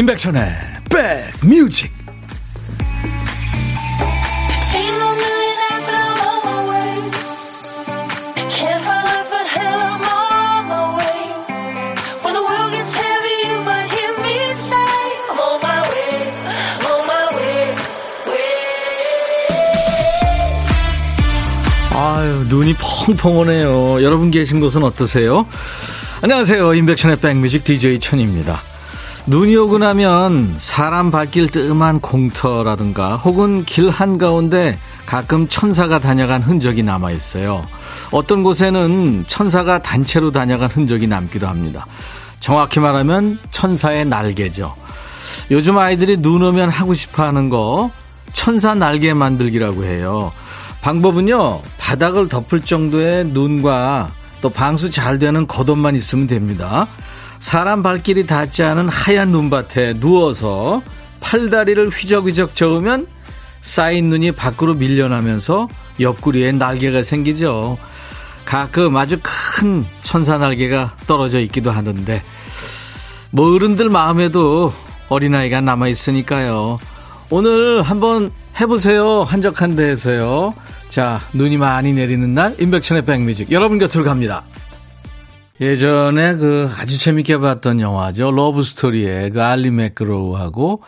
임백천의 백뮤직. 아유 눈이 펑펑 오네요. 여러분 계신 곳은 어떠세요? 안녕하세요. 임백천의 백뮤직 DJ 천입니다 눈이 오고 나면 사람 발길 뜸한 공터라든가 혹은 길 한가운데 가끔 천사가 다녀간 흔적이 남아 있어요. 어떤 곳에는 천사가 단체로 다녀간 흔적이 남기도 합니다. 정확히 말하면 천사의 날개죠. 요즘 아이들이 눈 오면 하고 싶어 하는 거 천사 날개 만들기라고 해요. 방법은요, 바닥을 덮을 정도의 눈과 또 방수 잘 되는 겉옷만 있으면 됩니다. 사람 발길이 닿지 않은 하얀 눈밭에 누워서 팔다리를 휘적휘적 저으면 쌓인 눈이 밖으로 밀려나면서 옆구리에 날개가 생기죠. 가끔 아주 큰 천사 날개가 떨어져 있기도 하는데 뭐 어른들 마음에도 어린아이가 남아있으니까요. 오늘 한번 해보세요. 한적한 데에서요. 자, 눈이 많이 내리는 날, 임백천의 백뮤직. 여러분 곁으로 갑니다. 예전에 그 아주 재밌게 봤던 영화죠. 러브 스토리에 그 알리 맥그로우하고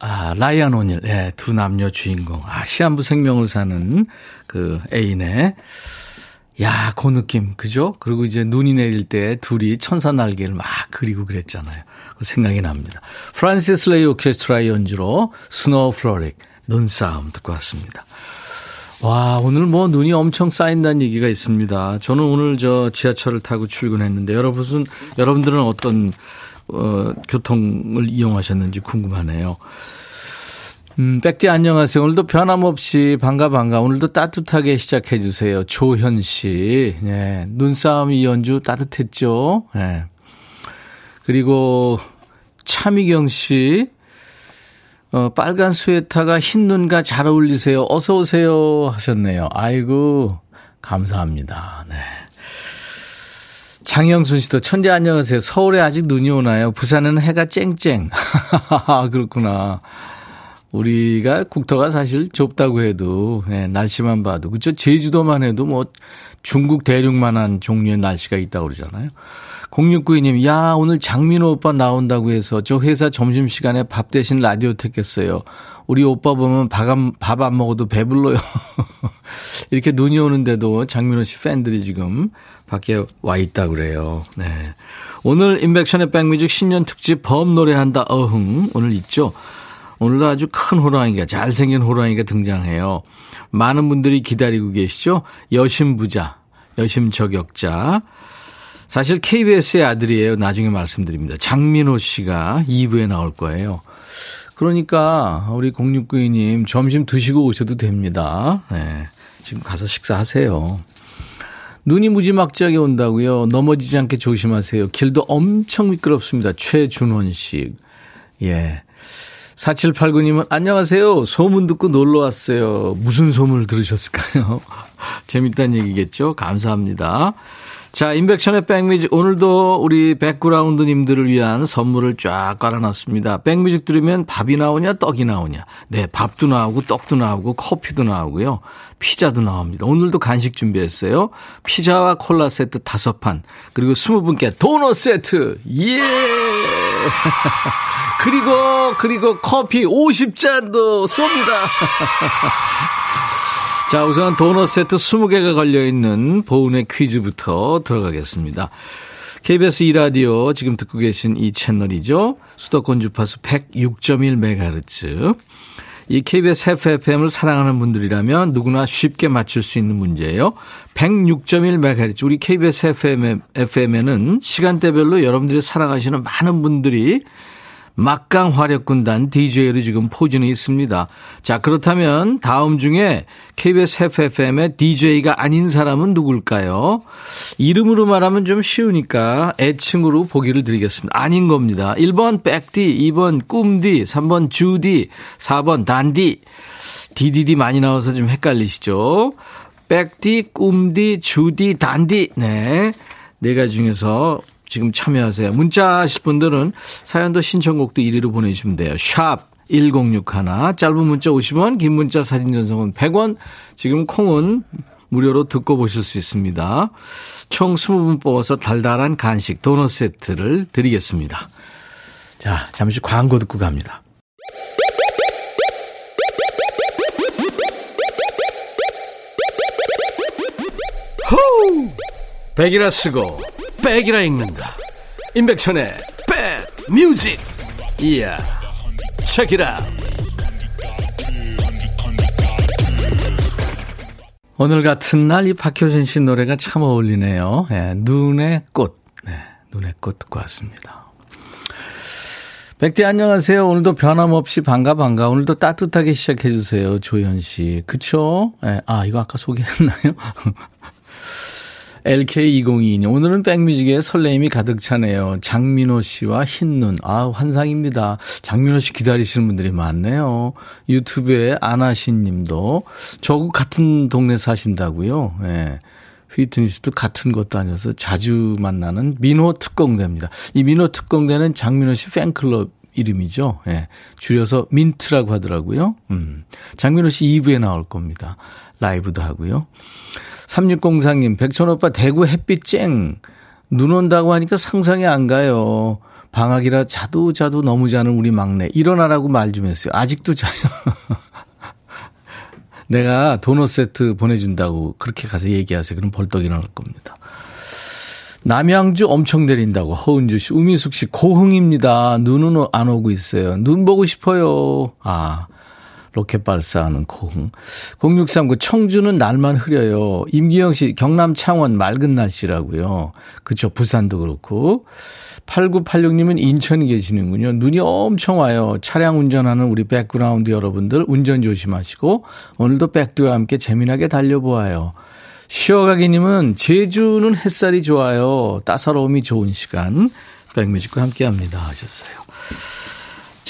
아, 라이언 오닐, 예, 두 남녀 주인공. 아, 시한부 생명을 사는 그 애인의 야, 그 느낌, 그죠? 그리고 이제 눈이 내릴 때 둘이 천사 날개를 막 그리고 그랬잖아요. 그 생각이 납니다. 프란시스 레이 오케스트라의 연주로 Snow Frolic, 눈싸움 듣고 왔습니다. 와, 오늘 뭐 눈이 엄청 쌓인다는 얘기가 있습니다. 저는 오늘 저 지하철을 타고 출근했는데 여러분은, 여러분들은 어떤, 어, 교통을 이용하셨는지 궁금하네요. 음, 백디 안녕하세요. 오늘도 변함없이 반가 반가. 오늘도 따뜻하게 시작해 주세요. 조현 씨. 네. 눈싸움 이 연주 따뜻했죠. 네. 그리고 차미경 씨. 어, 빨간 스웨터가 흰 눈과 잘 어울리세요. 어서 오세요 하셨네요. 아이고 감사합니다. 네. 장영순 씨도 천재 안녕하세요. 서울에 아직 눈이 오나요? 부산은 해가 쨍쨍. 그렇구나. 우리가 국토가 사실 좁다고 해도 네, 날씨만 봐도 그렇죠. 제주도만 해도 뭐 중국 대륙만한 종류의 날씨가 있다고 그러잖아요. 0692님, 야, 오늘 장민호 오빠 나온다고 해서 저 회사 점심시간에 밥 대신 라디오 택했어요. 우리 오빠 보면 밥안 먹어도 배불러요. 이렇게 눈이 오는데도 장민호 씨 팬들이 지금 밖에 와 있다 그래요. 네. 오늘 인백션의 백뮤직 신년 특집 범 노래한다 어흥 오늘 있죠. 오늘도 아주 큰 호랑이가 잘생긴 호랑이가 등장해요. 많은 분들이 기다리고 계시죠. 여심부자, 여심저격자. 사실 KBS의 아들이에요. 나중에 말씀드립니다. 장민호 씨가 2부에 나올 거예요. 그러니까 우리 0692님 점심 드시고 오셔도 됩니다. 네. 지금 가서 식사하세요. 눈이 무지막지하게 온다고요. 넘어지지 않게 조심하세요. 길도 엄청 미끄럽습니다. 최준원 씨. 예. 4789님은 안녕하세요. 소문 듣고 놀러 왔어요. 무슨 소문을 들으셨을까요? 재밌다는 얘기겠죠? 감사합니다. 자, 인백션의 백뮤직. 오늘도 우리 백그라운드님들을 위한 선물을 쫙 깔아놨습니다. 백뮤직 들으면 밥이 나오냐, 떡이 나오냐. 네, 밥도 나오고, 떡도 나오고, 커피도 나오고요. 피자도 나옵니다. 오늘도 간식 준비했어요. 피자와 콜라 세트 다섯 판. 그리고 스무 분께 도넛 세트. 예! 그리고, 그리고 커피 50잔도 쏩니다. 자, 우선 도넛 세트 20개가 걸려있는 보은의 퀴즈부터 들어가겠습니다. KBS 2라디오 지금 듣고 계신 이 채널이죠. 수도권 주파수 106.1MHz. 이 KBS FFM을 사랑하는 분들이라면 누구나 쉽게 맞출 수 있는 문제예요. 106.1MHz. 우리 KBS FM, FM에는 시간대별로 여러분들이 사랑하시는 많은 분들이 막강 화력군단 DJ로 지금 포진해 있습니다. 자, 그렇다면 다음 중에 KBS FFM의 DJ가 아닌 사람은 누굴까요? 이름으로 말하면 좀 쉬우니까 애칭으로 보기를 드리겠습니다. 아닌 겁니다. 1번 백디, 2번 꿈디, 3번 주디, 4번 단디. DDD 많이 나와서 좀 헷갈리시죠? 백디, 꿈디, 주디, 단디. 네. 네 가지 중에서 지금 참여하세요. 문자 하실 분들은 사연도 신청곡도 1위로 보내주시면 돼요. 샵 1061, 짧은 문자 50원, 긴 문자 사진 전송은 100원, 지금 콩은 무료로 듣고 보실 수 있습니다. 총 20분 뽑아서 달달한 간식 도넛 세트를 드리겠습니다. 자, 잠시 광고 듣고 갑니다. 호우! 백이라 쓰고 백이라 읽는다. 임백천의 백 뮤직. 이야. 체키라. 오늘 같은 날 이 박효신 씨 노래가 참 어울리네요. 네, 눈의 꽃. 네, 눈의 꽃 듣고 왔습니다. 백대 안녕하세요. 오늘도 변함없이 반가 반가. 오늘도 따뜻하게 시작해 주세요. 조현 씨. 그쵸? 네, 아, 이거 아까 소개했나요? LK2022님, 오늘은 백뮤직에 설레임이 가득 차네요. 장민호 씨와 흰눈. 아, 환상입니다. 장민호 씨 기다리시는 분들이 많네요. 유튜브에 아나신 님도 저하고 같은 동네 사신다고요. 예. 네. 휘트니스도 같은 것도 아니어서 자주 만나는 민호 특공대입니다. 이 민호 특공대는 장민호 씨 팬클럽 이름이죠. 예. 줄여서 민트라고 하더라고요. 음. 장민호 씨 2부에 나올 겁니다. 라이브도 하고요. 3604님, 백천오빠 대구 햇빛 쨍. 눈 온다고 하니까 상상이 안 가요. 방학이라 자도 자도 너무 자는 우리 막내. 일어나라고 말 좀 했어요. 아직도 자요. 내가 도넛 세트 보내준다고 그렇게 가서 얘기하세요. 그럼 벌떡 일어날 겁니다. 남양주 엄청 내린다고 허은주 씨, 우민숙 씨 고흥입니다. 눈은 안 오고 있어요. 눈 보고 싶어요. 아 로켓 발사하는 고흥. 0639 청주는 날만 흐려요. 임기영 씨 경남 창원 맑은 날씨라고요. 그쵸 부산도 그렇고. 8986님은 인천에 계시는군요. 눈이 엄청 와요. 차량 운전하는 우리 백그라운드 여러분들 운전 조심하시고 오늘도 백두와 함께 재미나게 달려보아요. 쉬어가기님은 제주는 햇살이 좋아요. 따사로움이 좋은 시간. 백뮤직과 함께 합니다. 하셨어요.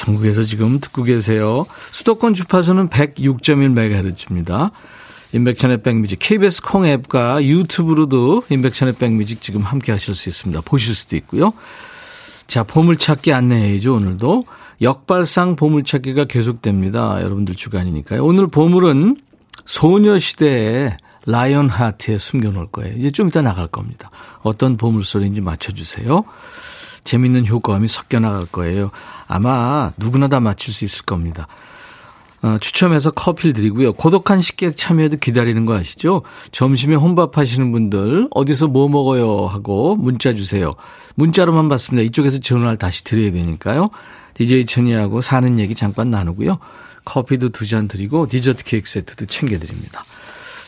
전국에서 지금 듣고 계세요. 수도권 주파수는 106.1MHz입니다. 인백천의 백뮤직 KBS 콩 앱과 유튜브로도 인백천의 백뮤직 지금 함께 하실 수 있습니다. 보실 수도 있고요. 자, 보물찾기 안내해야죠, 오늘도. 역발상 보물찾기가 계속됩니다. 여러분들 주간이니까요. 오늘 보물은 소녀시대의 라이언 하트에 숨겨놓을 거예요. 이제 좀 이따 나갈 겁니다. 어떤 보물소리인지 맞춰주세요. 재밌는 효과음이 섞여 나갈 거예요. 아마 누구나 다 맞출 수 있을 겁니다. 어, 추첨해서 커피를 드리고요. 고독한 식객 참여도 기다리는 거 아시죠? 점심에 혼밥 하시는 분들 어디서 뭐 먹어요 하고 문자 주세요. 문자로만 받습니다. 이쪽에서 전화를 다시 드려야 되니까요. DJ 천이하고 사는 얘기 잠깐 나누고요. 커피도 두 잔 드리고 디저트 케이크 세트도 챙겨드립니다.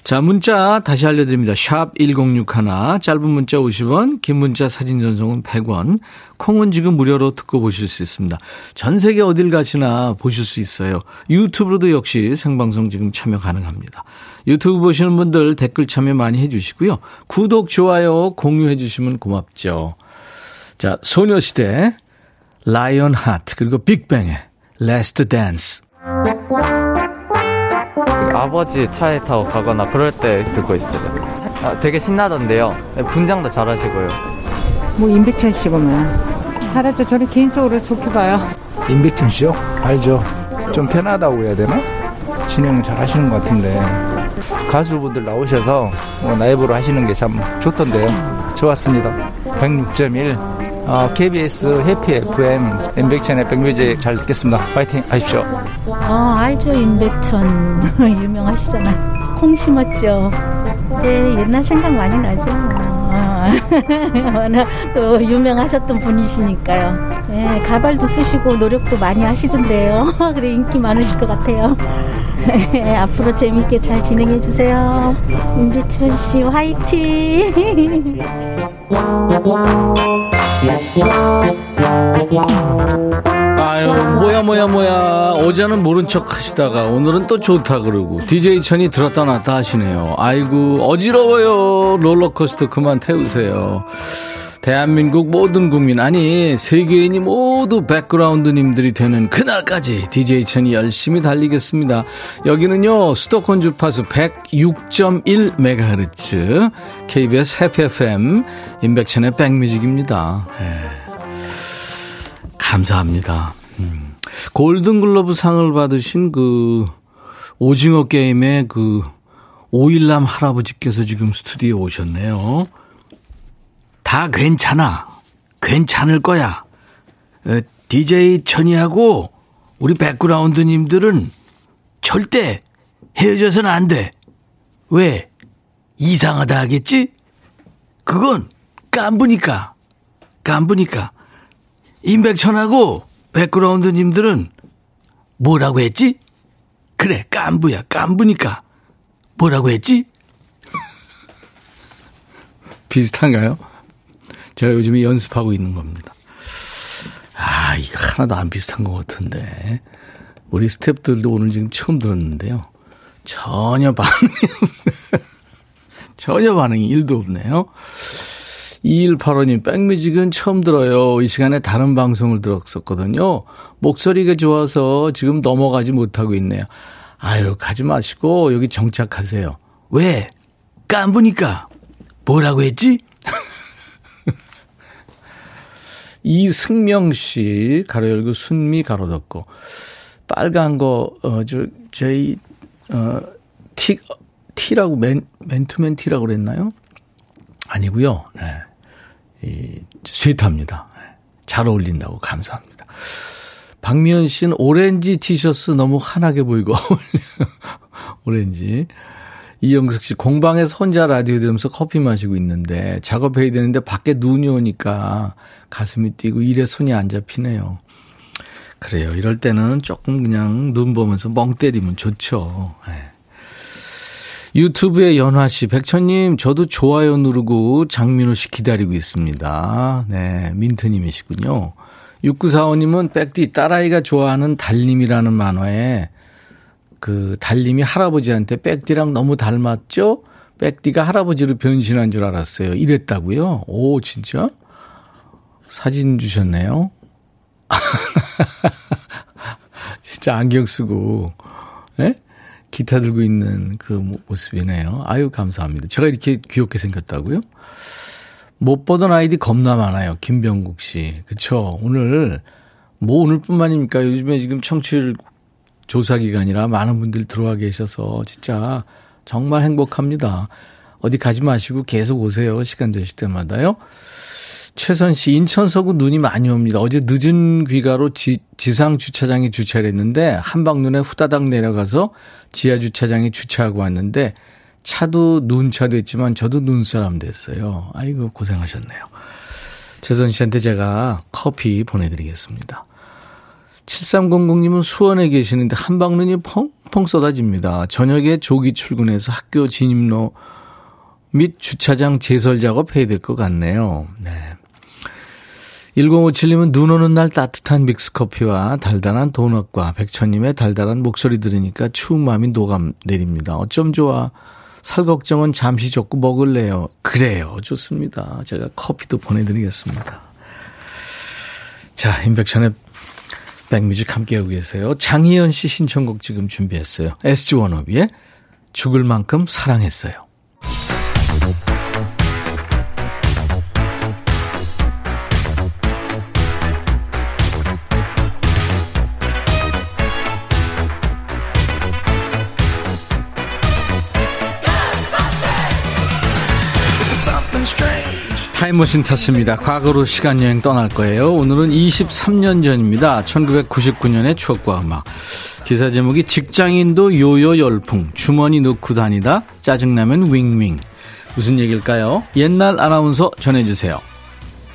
자, 문자 다시 알려드립니다. 샵 1061, 짧은 문자 50원, 긴 문자 사진 전송은 100원, 콩은 지금 무료로 듣고 보실 수 있습니다. 전 세계 어딜 가시나 보실 수 있어요. 유튜브로도 역시 생방송 지금 참여 가능합니다. 유튜브 보시는 분들 댓글 참여 많이 해주시고요. 구독, 좋아요, 공유해 주시면 고맙죠. 자, 소녀시대, 라이언 하트, 그리고 빅뱅의 Last Dance. 아버지 차에 타고 가거나 그럴 때 듣고 있어요. 아, 되게 신나던데요. 분장도 잘하시고요. 뭐 임백천 씨구만. 잘하죠. 저는 개인적으로 좋게 봐요. 임백천 씨요? 알죠. 좀 편하다고 해야 되나? 진행 잘 하시는 것 같은데. 가수분들 나오셔서 뭐 라이브로 하시는 게 참 좋던데요. 좋았습니다. 106.1 어, KBS 해피 FM 임백천 의 백뮤직 잘 듣겠습니다. 파이팅 하십시오. 어, 알죠. 임백천. 유명하시잖아요. 콩 심었죠. 네, 옛날 생각 많이 나죠. 어, 워낙 또 유명하셨던 분이시니까요. 네, 가발도 쓰시고 노력도 많이 하시던데요. 그래 인기 많으실 것 같아요. 앞으로 재밌게 잘 진행해 주세요. 임비천 씨 화이팅! 아유, 뭐야, 뭐야, 뭐야. 어제는 모른 척 하시다가 오늘은 또 좋다 그러고. DJ 천이 들었다 놨다 하시네요. 아이고, 어지러워요. 롤러코스터 그만 태우세요. 대한민국 모든 국민, 아니, 세계인이 모두 백그라운드님들이 되는 그날까지 DJ 천이 열심히 달리겠습니다. 여기는요, 수도권 주파수 106.1MHz, KBS 해피 FM, 인백천의 백뮤직입니다. 예. 감사합니다. 음. 골든글러브 상을 받으신 그, 오징어 게임의 그, 오일남 할아버지께서 지금 스튜디오에 오셨네요. 다 괜찮아. 괜찮을 거야. 어, DJ 천이하고 우리 백그라운드님들은 절대 헤어져서는 안 돼. 왜? 이상하다 하겠지? 그건 깐부니까. 깐부니까. 임백천하고 백그라운드님들은 뭐라고 했지? 그래, 깐부야, 깐부니까. 뭐라고 했지? 비슷한가요? 제가 요즘에 연습하고 있는 겁니다. 아, 이거 하나도 안 비슷한 것 같은데. 우리 스탭들도 오늘 지금 처음 들었는데요. 전혀 반응이 없네. 전혀 반응이 1도 없네요. 2185님, 백뮤직은 처음 들어요. 이 시간에 다른 방송을 들었었거든요. 목소리가 좋아서 지금 넘어가지 못하고 있네요. 아유, 가지 마시고 여기 정착하세요. 왜? 깐부니까. 뭐라고 했지? 이승명 씨, 가로 열고 순미 가로 닫고. 빨간 거, 어, 저, 저희, 어, 티, 티라고, 맨, 맨투맨 티라고 그랬나요? 아니고요 네. 이, 스웨터입니다. 네. 잘 어울린다고 감사합니다. 박미연 씨는 오렌지 티셔츠 너무 환하게 보이고, 오렌지. 이영석 씨, 공방에서 혼자 라디오 들으면서 커피 마시고 있는데 작업해야 되는데 밖에 눈이 오니까 가슴이 뛰고 일에 손이 안 잡히네요. 그래요. 이럴 때는 조금 그냥 눈 보면서 멍 때리면 좋죠. 네. 유튜브에 연화 씨, 백천님, 저도 좋아요 누르고 장민호 씨 기다리고 있습니다. 네, 민트님이시군요. 6945님은 백디 딸아이가 좋아하는 달님이라는 만화에 그 달님이 할아버지한테 백디랑 너무 닮았죠? 백디가 할아버지로 변신한 줄 알았어요. 이랬다고요? 오, 진짜? 사진 주셨네요. 진짜 안경 쓰고, 예? 기타 들고 있는 그 모습이네요. 아유, 감사합니다. 제가 이렇게 귀엽게 생겼다고요? 못 보던 아이디 겁나 많아요. 김병국 씨. 그쵸. 오늘, 뭐 오늘뿐만입니까? 요즘에 지금 청취율 조사 기간이라 많은 분들이 들어와 계셔서 진짜 정말 행복합니다. 어디 가지 마시고 계속 오세요. 시간 되실 때마다요. 최선 씨, 인천 서구 눈이 많이 옵니다. 어제 늦은 귀가로 지, 지상 주차장에 주차를 했는데 한방눈에 후다닥 내려가서 지하 주차장에 주차하고 왔는데 차도 눈차 됐지만 저도 눈사람 됐어요. 아이고 고생하셨네요. 최선 씨한테 제가 커피 보내드리겠습니다. 7300님은 수원에 계시는데 한방눈이 펑펑 쏟아집니다. 저녁에 조기 출근해서 학교 진입로 및 주차장 제설 작업 해야 될 것 같네요. 네. 1057님은 눈 오는 날 따뜻한 믹스커피와 달달한 도넛과 백천님의 달달한 목소리 들으니까 추운 마음이 녹아 내립니다. 어쩜 좋아. 살 걱정은 잠시 접고 먹을래요. 그래요. 좋습니다. 제가 커피도 보내드리겠습니다. 자, 임백천의 백뮤직 함께하고 계세요. 장희연 씨 신청곡 지금 준비했어요. SG 워너비의 죽을 만큼 사랑했어요. 타임머신 탔습니다. 과거로 시간여행 떠날 거예요. 오늘은 23년 전입니다. 1999년의 추억과 음악. 기사 제목이 직장인도 요요 열풍, 주머니 넣고 다니다, 짜증나면 윙윙. 무슨 얘기일까요? 옛날 아나운서 전해주세요.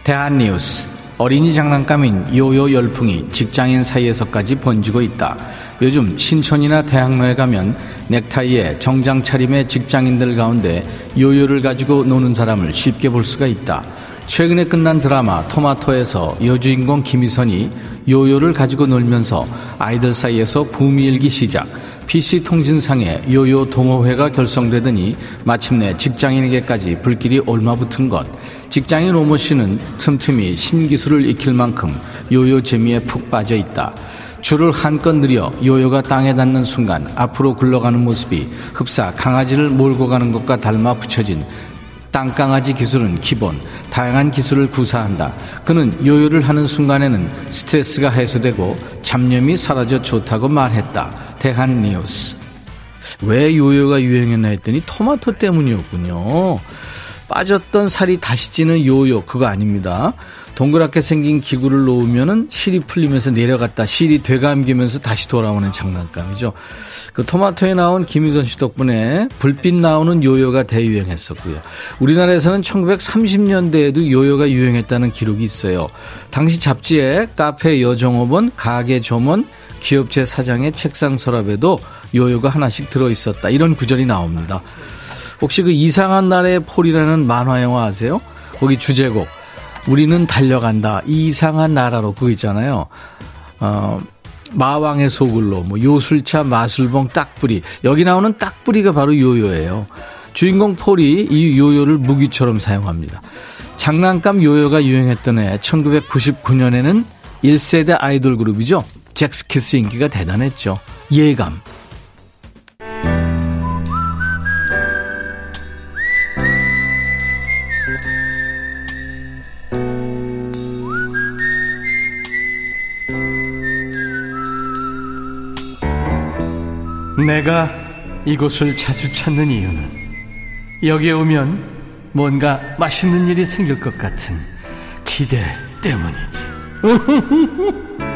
대한뉴스. 어린이 장난감인 요요 열풍이 직장인 사이에서까지 번지고 있다. 요즘 신촌이나 대학로에 가면 넥타이에 정장 차림의 직장인들 가운데 요요를 가지고 노는 사람을 쉽게 볼 수가 있다. 최근에 끝난 드라마 토마토에서 여주인공 김희선이 요요를 가지고 놀면서 아이들 사이에서 붐이 일기 시작. PC통신상에 요요 동호회가 결성되더니 마침내 직장인에게까지 불길이 올마붙은 것. 직장인 오모 씨는 틈틈이 신기술을 익힐 만큼 요요 재미에 푹 빠져 있다. 줄을 한껏 느려 요요가 땅에 닿는 순간 앞으로 굴러가는 모습이 흡사 강아지를 몰고 가는 것과 닮아 붙여진 땅강아지 기술은 기본, 다양한 기술을 구사한다. 그는 요요를 하는 순간에는 스트레스가 해소되고 잡념이 사라져 좋다고 말했다. 대한 뉴스. 왜 요요가 유행했나 했더니 토마토 때문이었군요. 빠졌던 살이 다시 찌는 요요, 그거 아닙니다. 동그랗게 생긴 기구를 놓으면은 실이 풀리면서 내려갔다 실이 되감기면서 다시 돌아오는 장난감이죠. 그 토마토에 나온 김희선 씨 덕분에 불빛 나오는 요요가 대유행했었고요. 우리나라에서는 1930년대에도 요요가 유행했다는 기록이 있어요. 당시 잡지에 카페 여정업원, 가게 점원, 기업체 사장의 책상 서랍에도 요요가 하나씩 들어있었다. 이런 구절이 나옵니다. 혹시 그 이상한 나라의 폴이라는 만화 영화 아세요? 거기 주제곡 우리는 달려간다. 이상한 나라로 그거 있잖아요. 어, 마왕의 소굴로, 뭐 요술차, 마술봉, 딱뿌리. 여기 나오는 딱뿌리가 바로 요요예요. 주인공 폴이 이 요요를 무기처럼 사용합니다. 장난감 요요가 유행했던 해 1999년에는 1세대 아이돌 그룹이죠. 잭스키스 인기가 대단했죠. 예감. 내가 이곳을 자주 찾는 이유는 여기에 오면 뭔가 맛있는 일이 생길 것 같은 기대 때문이지.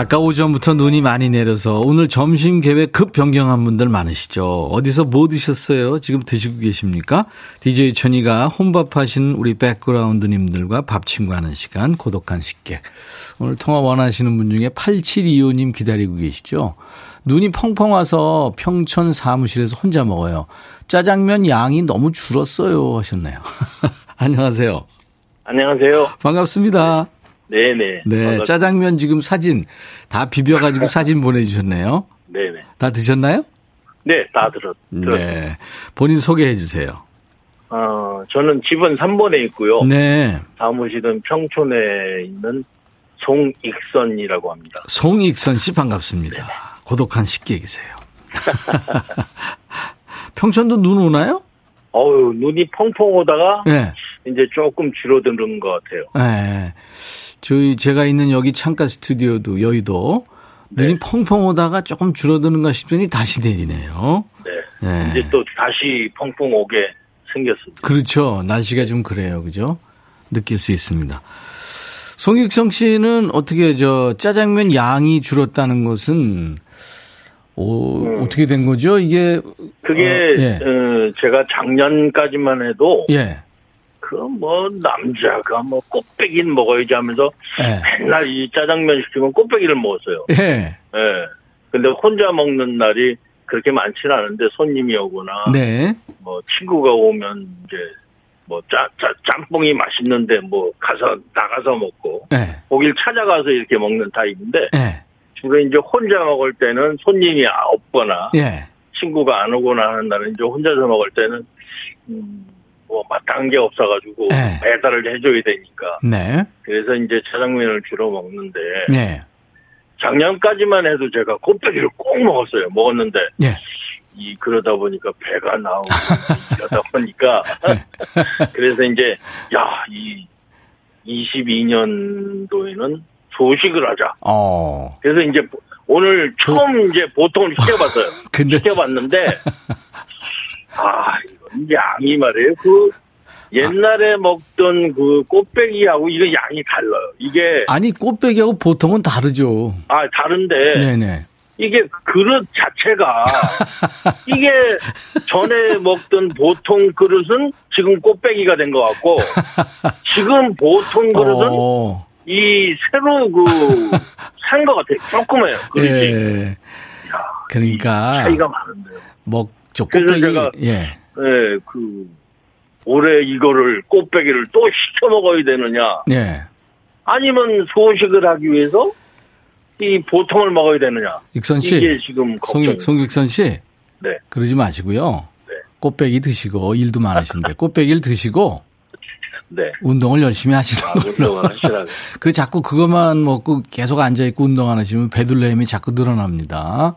아까 오전부터 눈이 많이 내려서 오늘 점심 계획 급 변경한 분들 많으시죠. 어디서 뭐 드셨어요? 지금 드시고 계십니까? DJ 천이가 혼밥 하시는 우리 백그라운드님들과 밥 친구하는 시간 고독한 식객. 오늘 통화 원하시는 분 중에 8725님 기다리고 계시죠. 눈이 펑펑 와서 평촌 사무실에서 혼자 먹어요. 짜장면 양이 너무 줄었어요 하셨네요. 안녕하세요. 안녕하세요. 반갑습니다. 네네. 네, 반갑습니다. 짜장면 지금 사진 다 비벼가지고 사진 보내주셨네요. 네네. 다 드셨나요? 네, 다 들었, 들었. 네. 본인 소개해 주세요. 어, 저는 집은 3번에 있고요. 네. 사무실은 평촌에 있는 송익선이라고 합니다. 송익선 씨 반갑습니다. 고독한 식객이세요. 평촌도 눈 오나요? 어우, 눈이 펑펑 오다가 네. 이제 조금 줄어드는 것 같아요. 네. 저희 제가 있는 여기 창가 스튜디오도 여의도 눈이 네. 펑펑 오다가 조금 줄어드는가 싶더니 다시 내리네요. 네. 네. 이제 또 다시 펑펑 오게 생겼습니다. 그렇죠. 날씨가 좀 그래요. 그죠? 느낄 수 있습니다. 송익성 씨는 어떻게 저 짜장면 양이 줄었다는 것은 오, 음. 어떻게 된 거죠? 이게 그게, 어, 예. 어, 제가 작년까지만 해도, 예. 그 뭐, 남자가 뭐, 꽃배기는 먹어야지 하면서 예. 맨날 이 짜장면 시키면 꽃배기를 먹었어요. 예. 예. 근데 혼자 먹는 날이 그렇게 많지는 않은데 손님이 오거나 네. 뭐 친구가 오면 이제 뭐 짜, 짜, 짬뽕이 맛있는데 뭐 가서 나가서 먹고 예. 거길 찾아가서 이렇게 먹는 타입인데 예. 주로 이제 혼자 먹을 때는 손님이 없거나 예. 친구가 안 오거나 하는 날은 이제 혼자서 먹을 때는 음, 뭐 마땅한 게 없어가지고 네. 배달을 해줘야 되니까 네. 그래서 이제 짜장면을 주로 먹는데 네. 작년까지만 해도 제가 곱빼기를 꼭 먹었어요. 먹었는데 예. 이 그러다 보니까 배가 나오고 이러다 보니까 그래서 이제 야이 22년도에는 조식을 하자. 어. 그래서 이제 오늘 처음 이제 보통을 시켜봤어요. 근데 시켜봤는데 아 이건 양이 말이에요. 그 옛날에 먹던 그 꽃배기하고 이거 양이 달라요. 이게 아니 꽃배기하고 보통은 다르죠. 아 다른데 네네. 이게 그릇 자체가 이게 전에 먹던 보통 그릇은 지금 꽃배기가 된 것 같고 지금 보통 그릇은 어. 이 새로 그 산 것 같아요. 조그매요 그릇이 예. 그러니까 차이가 많은데요. 먹 죠 그래서 꽃배기. 제가- 예. 예, 그 올해 이거를 꽃배기를 또 시켜 먹어야 되느냐? 예. 아니면 소식을 하기 위해서 이 보통을 먹어야 되느냐? 익선 씨, 이게 지금 걱정. 송, 송익선 씨, 네. 그러지 마시고요. 네. 꽃배기 드시고 일도 많으신데 꽃배기를 드시고 네. 운동을 열심히 하시는 아, 걸로. 그 자꾸 그것만 먹고 계속 앉아 있고 운동 안 하시면 배둘레임이 자꾸 늘어납니다.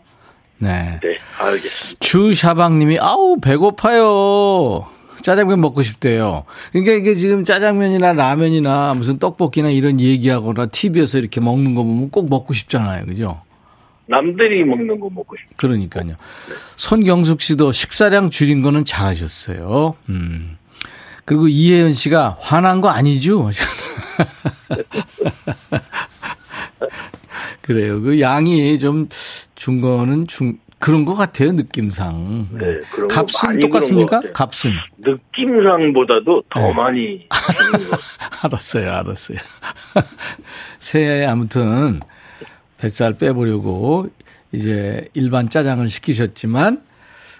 네. 네, 알겠습니다. 주샤방님이 아우 배고파요. 짜장면 먹고 싶대요. 그러니까 이게 지금 짜장면이나 라면이나 무슨 떡볶이나 이런 얘기하거나 TV에서 이렇게 먹는 거 보면 꼭 먹고 싶잖아요. 그죠? 남들이 먹는 거 먹고 싶어. 그러니까요. 손경숙 씨도 식사량 줄인 거는 잘하셨어요. 음. 그리고 이혜연 씨가 화난 거 아니죠? 그래요. 그 양이 좀 준 거는 중, 그런 것 같아요, 느낌상. 네, 그런 거 값은 똑같습니까? 값은. 느낌상보다도 더 네. 많이 알았어요, 알았어요. 새해에 아무튼 뱃살 빼보려고 이제 일반 짜장을 시키셨지만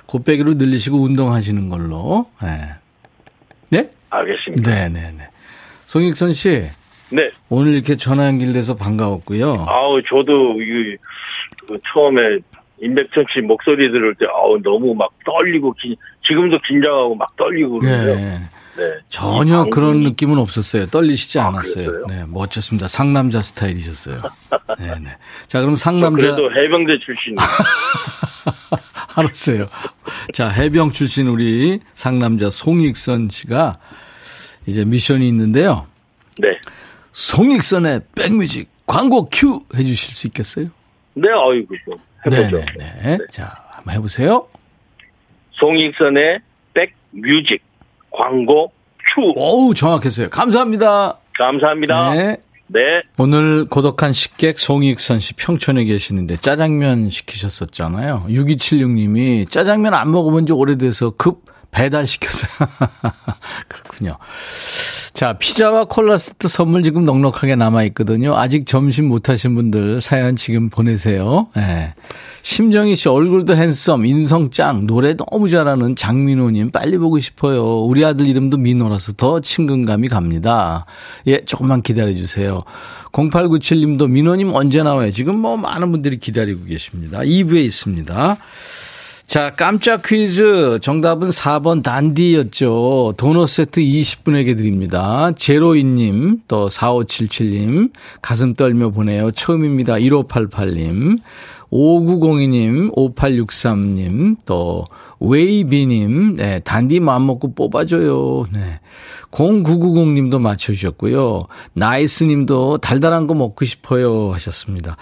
곱빼기로 늘리시고 운동하시는 걸로. 네. 네? 알겠습니다. 네, 네, 네. 송익선 씨, 네. 오늘 이렇게 전화 연결돼서 반가웠고요. 아우, 저도, 이, 그 처음에, 임백천 씨 목소리 들을 때, 아우, 너무 막 떨리고, 기- 지금도 긴장하고 막 떨리고 그러는데요. 네. 네. 전혀 이 그런 느낌은 없었어요. 떨리시지 아, 않았어요. 그랬어요? 네, 멋졌습니다. 상남자 스타일이셨어요. 네, 네. 자, 그럼 저 상남자. 그래도 해병대 출신. 알았어요. 자, 해병 출신 우리 상남자 송익선 씨가 이제 미션이 있는데요. 네. 송익선의 백뮤직 광고 큐 해주실 수 있겠어요? 네, 어이구, 좀 해보죠. 네네 네. 자, 한번 해보세요. 송익선의 백뮤직 광고 큐. 어우, 정확했어요. 감사합니다. 감사합니다. 네. 네. 오늘 고독한 식객 송익선 씨 평촌에 계시는데 짜장면 시키셨었잖아요. 6276님이 짜장면 안 먹어본 지 오래돼서 급 배달시켰어요. 그렇군요. 자, 피자와 콜라 세트 선물 지금 넉넉하게 남아있거든요. 아직 점심 못 하신 분들 사연 지금 보내세요. 예. 심정희 씨 얼굴도 핸섬, 인성 짱, 노래 너무 잘하는 장민호님 빨리 보고 싶어요. 우리 아들 이름도 민호라서 더 친근감이 갑니다. 예, 조금만 기다려주세요. 0897님도 민호님 언제 나와요? 지금 뭐 많은 분들이 기다리고 계십니다. 2부에 있습니다. 자, 깜짝 퀴즈. 정답은 4번 단디였죠. 도넛 세트 20분에게 드립니다. 제로이님, 또 4577님, 가슴 떨며 보내요. 처음입니다. 1588님, 5902님, 5863님, 또, 웨이비님, 네, 단디 마음 먹고 뽑아줘요. 네. 0990님도 맞춰주셨고요. 나이스님도 달달한 거 먹고 싶어요. 하셨습니다.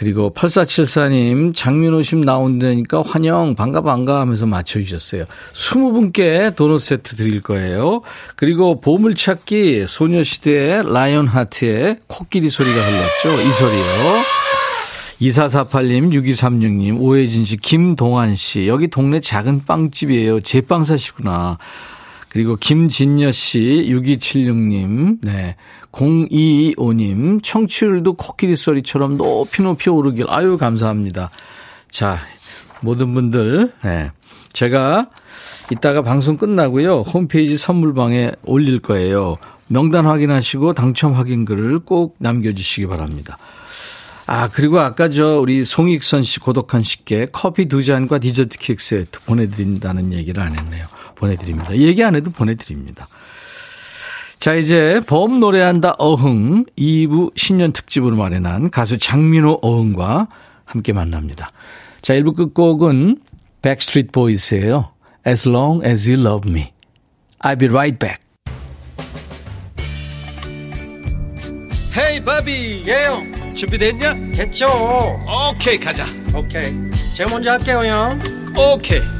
그리고 8474님, 장민호심 나온다니까 환영, 반가, 반가 하면서 맞춰주셨어요. 20분께 도넛 세트 드릴 거예요. 그리고 보물찾기 소녀시대의 라이언 하트의 코끼리 소리가 흘렀죠. 이 소리요. 2448님, 6236님, 오혜진 씨, 김동환 씨. 여기 동네 작은 빵집이에요. 제빵 사시구나. 그리고 김진여 씨, 6276님, 네. 0225님, 청취율도 코끼리 소리처럼 높이 높이 오르길. 아유, 감사합니다. 자, 모든 분들, 네. 제가 이따가 방송 끝나고요. 홈페이지 선물방에 올릴 거예요. 명단 확인하시고 당첨 확인글을 꼭 남겨주시기 바랍니다. 아, 그리고 아까 저 우리 송익선 씨 고독한 식객 커피 두 잔과 디저트 케이크 세트 보내드린다는 얘기를 안 했네요. 보내드립니다. 얘기 안 해도 보내드립니다. 자, 이제 범 노래한다 어흥 2부 신년 특집으로 마련한 가수 장민호 어흥과 함께 만납니다. 자, 1부 끝곡은 Backstreet Boys예요. As long as you love me. I'll be right back. 헤이 바비 예영 준비됐냐? 됐죠 오케이 가자 오케이 제가 먼저 할게요 형 오케이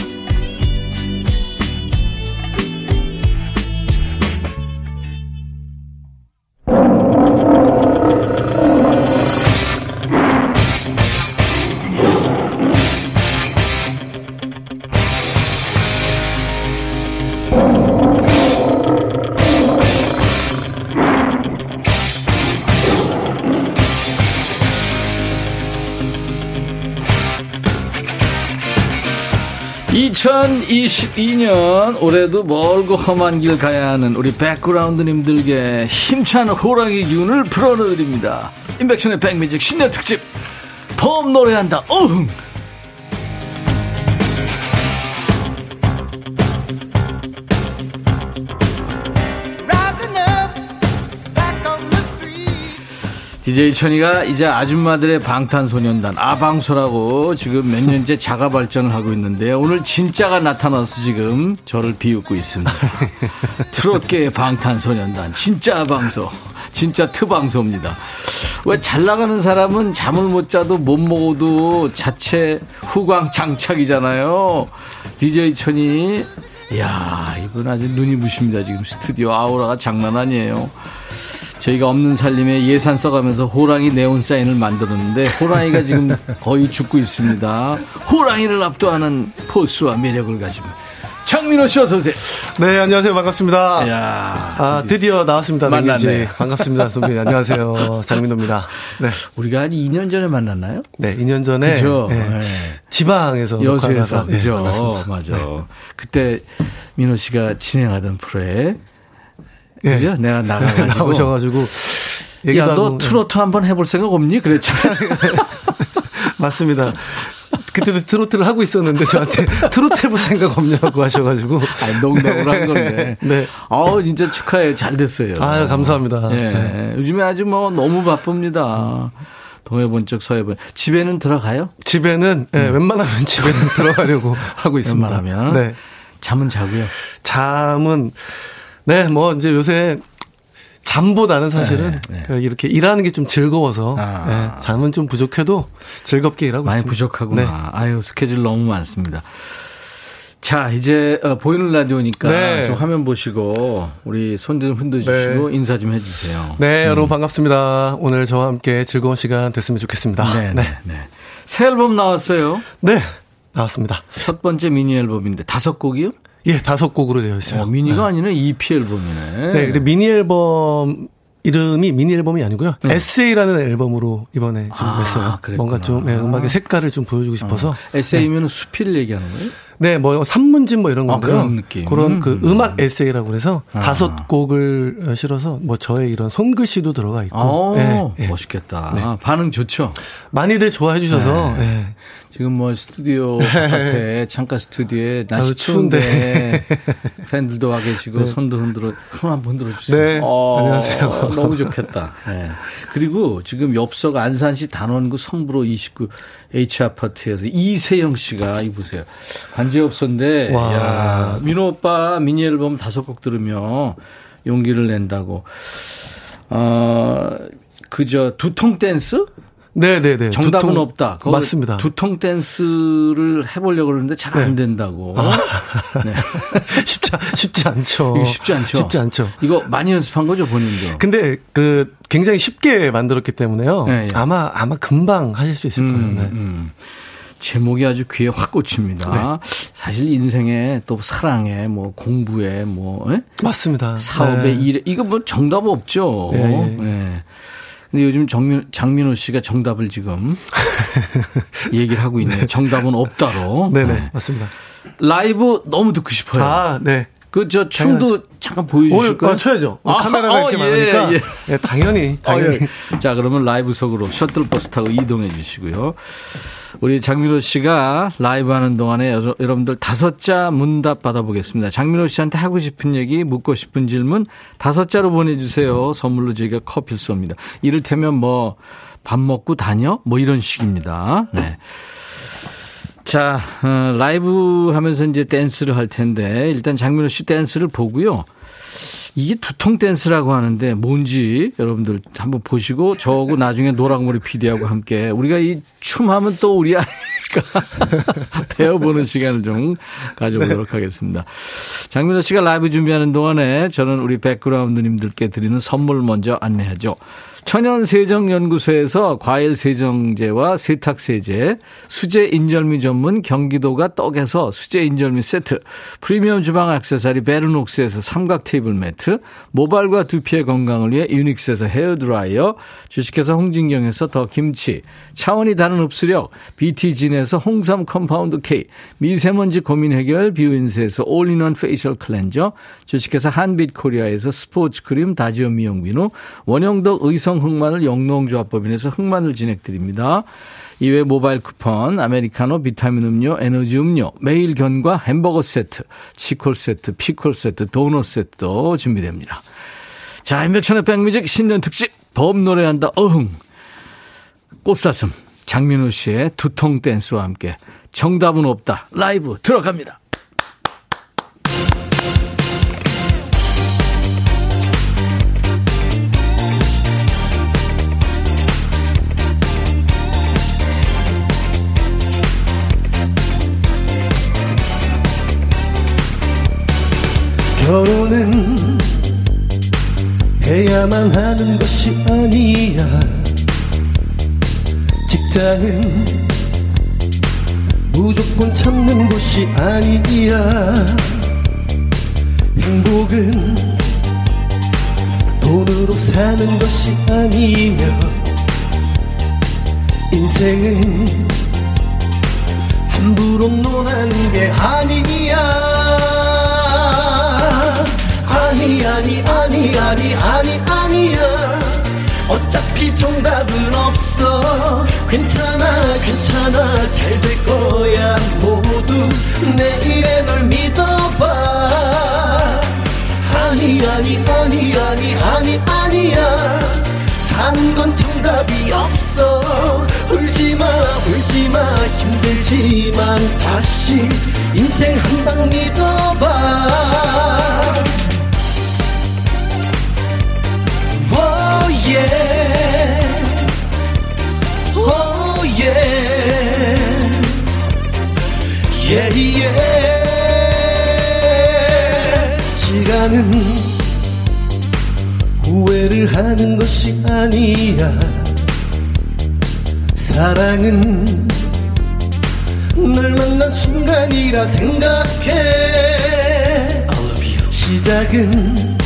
2022년 올해도 멀고 험한 길 가야 하는 우리 백그라운드님들께 힘찬 호랑이 기운을 풀어드립니다. 인백션의 백뮤직 신년 특집 봄 노래한다. 어흥. DJ 천이가 이제 아줌마들의 방탄소년단 아방소라고 지금 몇 년째 자가 발전을 하고 있는데요. 오늘 진짜가 나타나서 지금 저를 비웃고 있습니다. 트롯계의 방탄소년단 진짜 아방소. 진짜 트방소입니다. 왜 잘 나가는 사람은 잠을 못 자도 못 먹어도 자체 후광 장착이잖아요. DJ 천이 이야 이분 아주 눈이 부십니다. 지금 스튜디오 아우라가 장난 아니에요. 저희가 없는 살림에 예산 써가면서 호랑이 네온 사인을 만들었는데 호랑이가 지금 거의 죽고 있습니다. 호랑이를 압도하는 포스와 매력을 가지고 장민호 씨 어서 오세요. 네, 안녕하세요. 반갑습니다. 야, 아, 드디어 나왔습니다. 만났네. 네, 반갑습니다. 선배님. 안녕하세요. 장민호입니다. 네. 우리가 한 2년 전에 만났나요? 네, 2년 전에 그죠? 네, 네. 지방에서 여수에서 네, 그죠? 만났습니다. 맞아. 네. 그때 민호 씨가 진행하던 프로에 예. 그죠? 내가 나가가지고 나오셔가지고 야, 너 하고, 트로트 한번 해볼 생각 없니? 그랬잖아. 맞습니다. 그때도 트로트를 하고 있었는데 저한테 트로트 해볼 생각 없냐고 하셔가지고 아니, 농담으로 한 건데. 네. 아우, 진짜 축하해요. 잘 됐어요. 아유, 감사합니다. 예. 네. 요즘에 아주 뭐 너무 바쁩니다. 동해본 쪽, 서해본. 집에는 들어가요? 집에는 예, 웬만하면 집에는 들어가려고 하고 있습니다. 음. 웬만하면? 네. 잠은 자고요. 잠은 네, 뭐 이제 요새 잠보다는 사실은 네, 네. 그 이렇게 일하는 게 좀 즐거워서 아. 네, 잠은 좀 부족해도 즐겁게 일하고 많이 있습니다. 부족하구나. 네. 아유, 스케줄 너무 많습니다. 자, 이제 어, 보이는 라디오니까 네. 좀 화면 보시고 우리 손좀 흔들주시고 네. 인사 좀 해주세요. 네, 여러분 반갑습니다. 오늘 저와 함께 즐거운 시간 됐으면 좋겠습니다. 네, 네, 네. 새 앨범 나왔어요. 네, 나왔습니다. 첫 번째 미니 앨범인데 다섯 곡이요? 예, 다섯 곡으로 되어 있어요. 어, 미니가 아니네 EP 앨범이네. 네, 근데 미니 앨범 이름이 미니 앨범이 아니고요. 네. 에세이라는 앨범으로 이번에 좀 아, 냈어요. 그랬구나. 뭔가 좀 예, 음악의 색깔을 좀 보여주고 싶어서. 에세이면 수필 얘기하는 거예요? 네, 뭐 산문집 뭐 이런 아, 건데요. 그런 느낌. 그런 음. 그 음악 에세이라고 그래서 아. 다섯 곡을 어, 실어서 뭐 저의 이런 손글씨도 들어가 있고. 어, 예, 예. 멋있겠다. 네. 반응 좋죠? 많이들 좋아해 주셔서 네. 예. 지금 뭐 스튜디오 바깥에 창가 스튜디오에 날씨 추운데. 팬들도 와 계시고 네. 손도 흔들어 손 한번 흔들어 주세요. 네, 안녕하세요. 너무 좋겠다. 네. 그리고 지금 엽석 안산시 단원구 성부로 29 H 아파트에서 이세영 씨가 이 보세요. 반지엽서인데 와. 야, 민호 오빠 미니 앨범 다섯 곡 들으며 용기를 낸다고. 어 그저 두통 댄스? 네, 네, 네. 정답은 두통- 없다. 맞습니다. 두통 댄스를 해보려고 그러는데 잘안 네. 된다고. 네. 쉽지, 쉽지 않죠. 이거 쉽지 않죠. 쉽지 않죠. 이거 많이 연습한 거죠, 본인도. 근데 그 굉장히 쉽게 만들었기 때문에요. 네, 네. 아마 아마 금방 하실 수 있을 거예요. 음, 네. 음. 제목이 아주 귀에 확 꽂힙니다. 사실 인생에 또 사랑에 뭐 공부에 뭐 예? 맞습니다. 사업에 네. 일에 이거 뭐 정답 없죠. 예, 예. 예. 근데 요즘 정민, 장민호 씨가 정답을 지금 얘기를 하고 있네요. 정답은 없다로. 네네 네. 맞습니다. 라이브 너무 듣고 싶어요. 아 네. 그 저 춤도 잠깐 보여주실 오, 거예요? 아. 아, 카메라가 어, 이렇게 예, 많으니까. 예. 예, 당연히, 아, 당연히. 예. 자, 그러면 라이브 속으로 셔틀버스 타고 이동해 주시고요. 우리 장민호 씨가 라이브 하는 동안에 여러- 여러분들 다섯 자 문답 받아보겠습니다. 장민호 씨한테 하고 싶은 얘기, 묻고 싶은 질문 다섯 자로 보내주세요. 선물로 저희가 커피를 쏩니다. 이를테면 뭐, 밥 먹고 다녀? 뭐 이런 식입니다. 네. 자, 어, 라이브 하면서 이제 댄스를 할 텐데, 일단 장민호 씨 댄스를 보고요. 이게 두통 댄스라고 하는데 뭔지 여러분들 한번 보시고 저하고 나중에 노랑머리 PD하고 함께 우리가 이 춤하면 또 우리 아니니까 배워보는 시간을 좀 가져보도록 하겠습니다. 장민호 씨가 라이브 준비하는 동안에 저는 우리 백그라운드님들께 드리는 선물 먼저 안내하죠. 천연세정연구소에서 과일세정제와 세탁세제, 수제인절미 전문 경기도가 떡에서 수제인절미 세트, 프리미엄 주방 액세서리 베르녹스에서 삼각 테이블 매트, 모발과 두피의 건강을 위해 유닉스에서 헤어드라이어, 주식회사 홍진경에서 더 김치, 차원이 다른 흡수력, BT진에서 홍삼 compound K, 미세먼지 고민 해결 뷰인스에서 all-in-one facial cleanser, 주식회사 한빛코리아에서 스포츠 크림 다지오 미용비누, 원형덕 의성 흑마늘 영농조합법인에서 흑마늘 진액 드립니다. 이외 모바일 쿠폰, 아메리카노, 비타민 음료, 에너지 음료, 매일 견과 햄버거 세트, 치콜 세트, 피콜 세트, 도넛 세트도 준비됩니다. 자, 임백천의 백뮤직 신년 특집, 범 노래한다, 어흥. 꽃사슴, 장민호 씨의 두통 댄스와 함께 정답은 없다, 라이브 들어갑니다. 결혼은 해야만 하는 것이 아니야. 직장은 무조건 참는 곳이 아니야. 행복은 돈으로 사는 것이 아니며 인생은 함부로 논하는 게 아니야 아니 아니 아니 아니 아니 아니야. 어차피 정답은 없어. 괜찮아 괜찮아. 잘 될 거야. 모두 내일의 널 믿어봐. 아니 아니 아니 아니 아니 아니야. 사는 건 정답이 없어. 울지마 울지마. 힘들지만 다시 인생 한 방 믿어봐 yeah. Oh yeah. Yeah yeah. 시간은 후회를 하는 것이 아니야. 사랑은 널 만난 순간이라 생각해. 시작은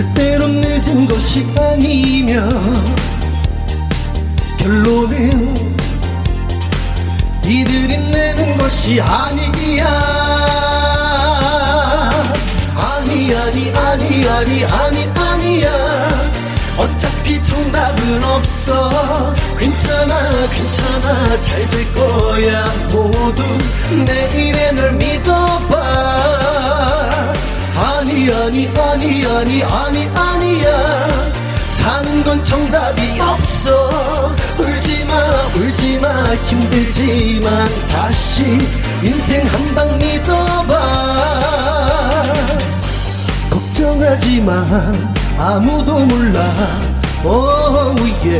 절대로 늦은 것이 아니며 결론은 이들이 내는 것이 아니야. 아니 아니 아니 아니 아니 아니야. 어차피 정답은 없어. 괜찮아 괜찮아. 잘 될 거야. 모두 내일의 널 믿어봐 아니 아니 아니 아니 아니 아니야. 사는 건 정답이 없어. 울지마 울지마 힘들지만 다시 인생 한 방 믿어봐. 걱정하지마 아무도 몰라. 오예.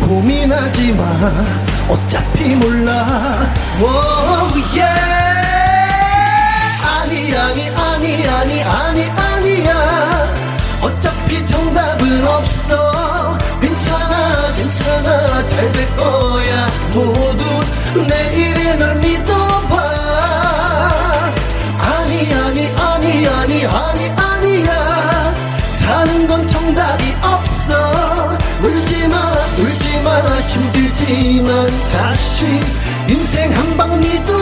고민하지마 어차피 몰라. 오예 아니 아니 아니 아니 아니 아니야. 어차피 정답은 없어. 괜찮아 괜찮아. 잘 될 거야. 모두 내일의 널 믿어봐. 아니 아니 아니 아니 아니 아니야. 사는 건 정답이 없어. 울지마 울지마. 힘들지만 다시 인생 한 방 믿어봐